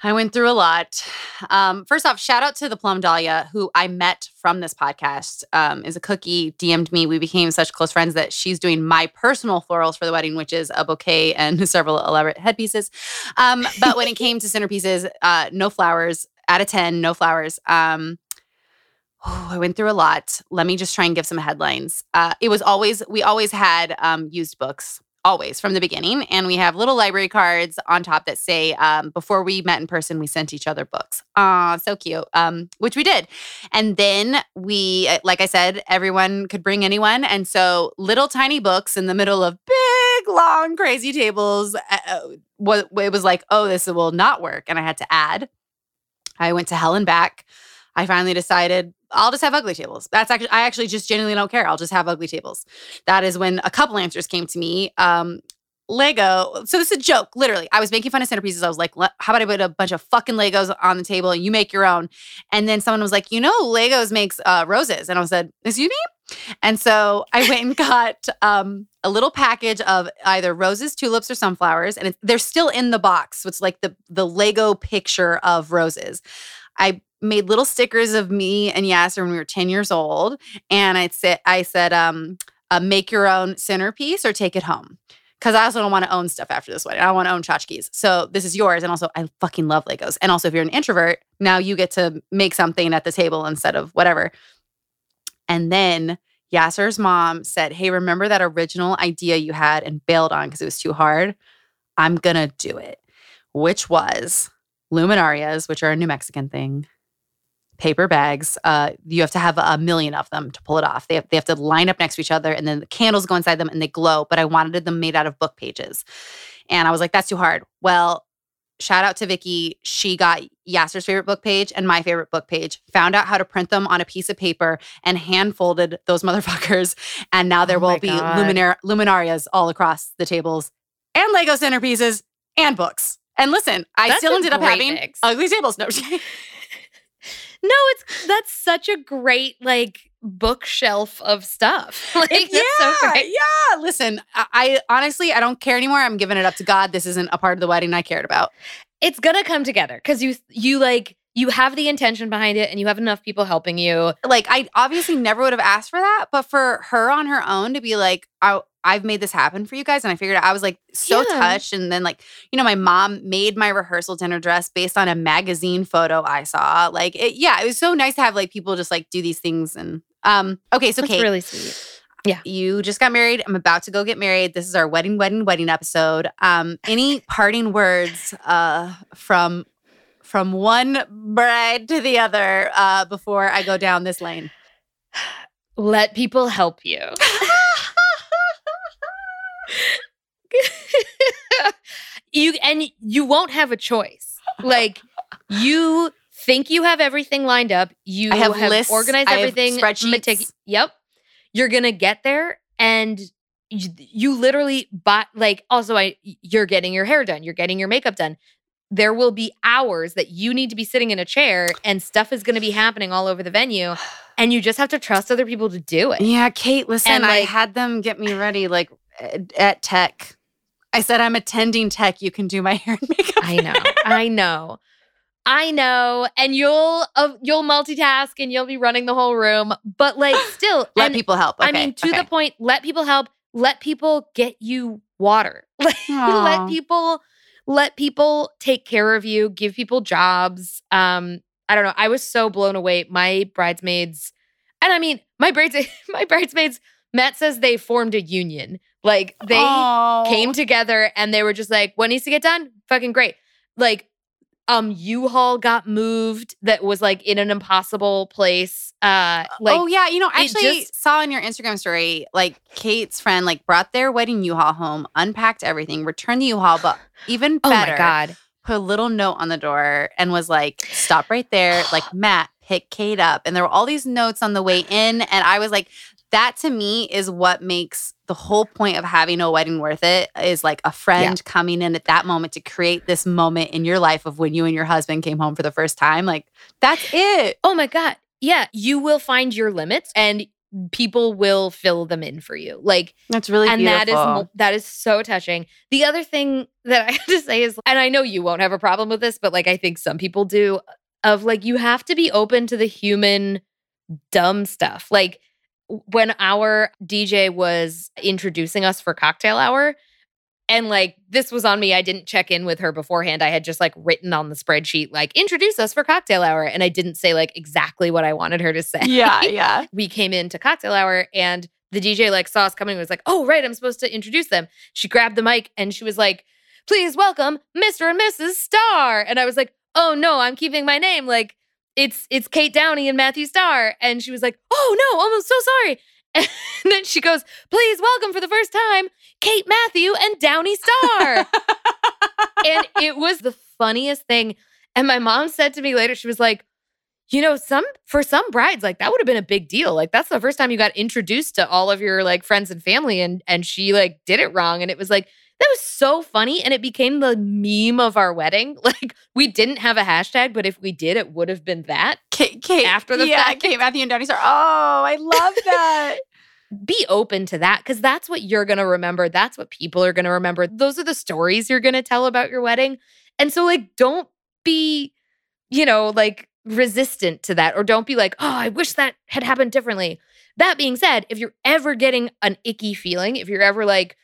A: I went through a lot. Um, first off, shout out to the Plum Dahlia, who I met from this podcast. Um, is a cookie, DM'd me. We became such close friends that she's doing my personal florals for the wedding, which is a bouquet and several elaborate headpieces. Um, but when it came to centerpieces, uh, no flowers. Out of 10, no flowers. Um, oh, I went through a lot. Let me just try and give some headlines. Uh, it was always, we always had um, used books always from the beginning. And we have little library cards on top that say, um, before we met in person, we sent each other books. Ah, so cute. Um, which we did. And then we, uh, like I said, everyone could bring anyone. And so little tiny books in the middle of big, long, crazy tables. Uh, uh, what it was like, oh, this will not work. And I had to add. I went to hell and back. I finally decided I'll just have ugly tables. That's actually I actually just genuinely don't care. I'll just have ugly tables. That is when a couple answers came to me. Um, Lego. So this is a joke. Literally, I was making fun of centerpieces. I was like, "How about I put a bunch of fucking Legos on the table and you make your own?" And then someone was like, "You know, Legos makes uh, roses," and I said, "Excuse me." And so I went and got um, a little package of either roses, tulips, or sunflowers, and they're still in the box. So it's like the the Lego picture of roses. I made little stickers of me and Yasser when we were 10 years old. And I said, I said, um, uh, make your own centerpiece or take it home. Cause I also don't want to own stuff after this wedding. I want to own tchotchkes. So this is yours. And also I fucking love Legos. And also if you're an introvert, now you get to make something at the table instead of whatever. And then Yasser's mom said, Hey, remember that original idea you had and bailed on because it was too hard? I'm gonna do it. Which was luminarias, which are a New Mexican thing, paper bags. Uh, you have to have a million of them to pull it off. They have, they have to line up next to each other, and then the candles go inside them and they glow. But I wanted them made out of book pages, and I was like, that's too hard. Well, shout out to Vicky. She got Yasser's favorite book page and my favorite book page. Found out how to print them on a piece of paper and hand folded those motherfuckers. And now there
B: Oh
A: will be luminar- luminarias all across the tables and Lego centerpieces and books. And listen, I
B: That's
A: still ended up having
B: mix.
A: ugly tables. No,
B: No, it's that's such a great like bookshelf of stuff. Like that's so
A: yeah, yeah. Listen, I, I honestly I don't care anymore. I'm giving it up to God. This isn't a part of the wedding I cared about.
B: It's gonna come together because you you like you have the intention behind it and you have enough people helping you.
A: Like I obviously never would have asked for that, but for her on her own to be like, I I've made this happen for you guys. And I figured out, I was like so
B: Yeah.
A: touched. And then like, you know, my mom made my rehearsal dinner dress based on a magazine photo I saw. Like it, yeah, it was so nice to have like people just like do these things. And um, okay, so
B: That's
A: Kate,
B: really sweet. Yeah.
A: You just got married. I'm about to go get married. This is our wedding, wedding, wedding episode. Um, any parting words uh from from one bride to the other uh before I go down this lane?
B: Let people help you. you and you won't have a choice. Like you think you have everything lined up. You
A: I have lists,
B: organized
A: I have
B: everything.
A: spreadsheets.
B: metic- yep. You're gonna get there and you, you literally buy like also I you're getting your hair done, you're getting your makeup done. There will be hours that you need to be sitting in a chair and stuff is going to be happening all over the venue and you just have to trust other people to do it.
A: Yeah, Kate, listen,
B: And,
A: I had them get me ready like at, tech. I said I'm attending tech. You can do my hair and makeup.
B: I know. I know. I know. And you'll uh, you'll multitask and you'll be running the whole room, but like still
A: Let
B: and
A: people help.
B: I mean to
A: okay.
B: the point, let people help, let people get you water. Let people let people take care of you, give people jobs. Um I don't know. I was so blown away. My bridesmaids and I mean, my braids my bridesmaids Matt says they formed a union. Like they came together and they were just like, what needs to get done? Fucking great. Like, um, U-Haul got moved that was like in an impossible place. Uh like
A: oh yeah, you know, I actually
B: just-
A: saw in your Instagram story, like Kate's friend, like brought their wedding U-Haul home, unpacked everything, returned the U-Haul, but even
B: oh
A: better,
B: my God.
A: put a little note on the door and was like, "Stop right there, like Matt, pick Kate up." And there were all these notes on the way in, and I was like, "That to me is what makes the whole point of having a wedding worth it. Is like a friend coming in at that moment to create this moment in your life of when you and your husband came home for the first time. Like that's it."
B: Oh my God. Yeah. You will find your limits and people will fill them in for you. Like
A: That's really
B: and
A: beautiful.
B: that is that is so touching. The other thing that I have to say is, and I know you won't have a problem with this, but like I think some people do, of like you have to be open to the human dumb stuff. Like when our DJ was introducing us for cocktail hour. And like this was on me. I didn't check in with her beforehand. I had just like written on the spreadsheet, like, introduce us for cocktail hour. And I didn't say like exactly what I wanted her to say
A: yeah, yeah.
B: we came into cocktail hour and the DJ like saw us coming and was like, "Oh, right, I'm supposed to introduce them." She grabbed the mic and she was like, "Please welcome Mr. and Mrs. Starr. And I was like, "Oh no, I'm keeping my name. Like it's it's Kate Downey and Matthew Starr." And she was like, "Oh no, I'm so sorry." And then she goes, "Please welcome for the first time Kate Matthew and Downey Starr." and it was the funniest thing. And my mom said to me later, she was like, you know, some for some brides, like that would have been a big deal. Like that's the first time you got introduced to all of your like friends and family, and and she like did it wrong, and it was like that was so funny, and it became the meme of our wedding. Like we didn't have a hashtag, but if we did, it would have been that.
A: Kate, Kate
B: After the
A: yeah,
B: fact.
A: Kate, Matthew, and Downey Starr. Oh, I love that.
B: Be open to that because that's what you're gonna remember. That's what people are gonna remember. Those are the stories you're gonna tell about your wedding, and so like don't be, you know, like resistant to that or don't be like, oh, I wish that had happened differently. That being said, if you're ever getting an icky feeling, if you're ever like,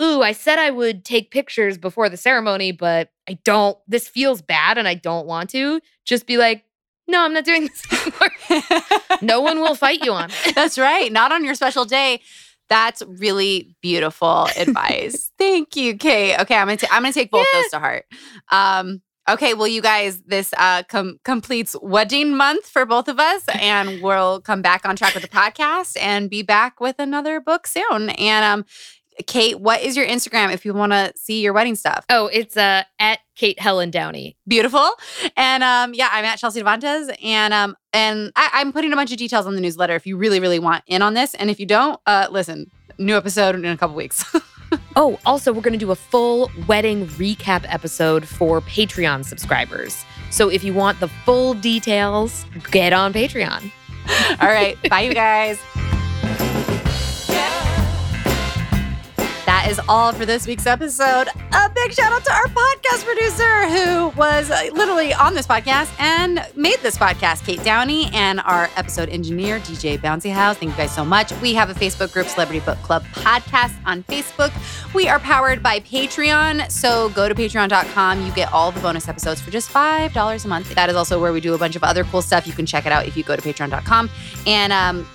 B: ooh, I said I would take pictures before the ceremony, but I don't, this feels bad and I don't want to, just be like, no, I'm not doing this anymore. no one will fight you on it.
A: That's right. Not on your special day. That's really beautiful advice. Thank you, Kate. Okay, I'm gonna ta- I'm gonna take both those to heart. Um, okay, well, you guys, this uh, com- completes wedding month for both of us, and we'll come back on track with the podcast and be back with another book soon. And um, Kate, what is your Instagram if you want to see your wedding stuff?
B: Oh, it's uh, at Kate Helen Downey.
A: beautiful. And um, yeah, I'm at Chelsea Devantez, and um, and I, I'm putting a bunch of details on the newsletter if you really, really want in on this. And if you don't, uh, listen, new episode in a couple weeks.
B: Oh, also, we're going to do a full wedding recap episode for Patreon subscribers. So if you want the full details, get on Patreon.
A: All right, bye, you guys. That is all for this week's episode. A big shout out to our podcast producer who was uh, literally on this podcast and made this podcast, Kate Downey, and our episode engineer, DJ Bouncy House. Thank you guys so much. We have a Facebook group, Celebrity Book Club Podcast on Facebook. We are powered by Patreon. So go to patreon.com. You get all the bonus episodes for just $5 a month. That is also where we do a bunch of other cool stuff. You can check it out if you go to patreon.com. And um,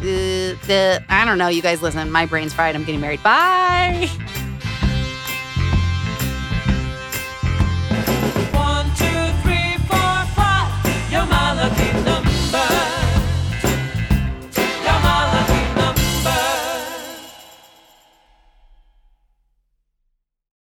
A: the, the I don't know, you guys listen. My brain's fried. I'm getting married. Bye.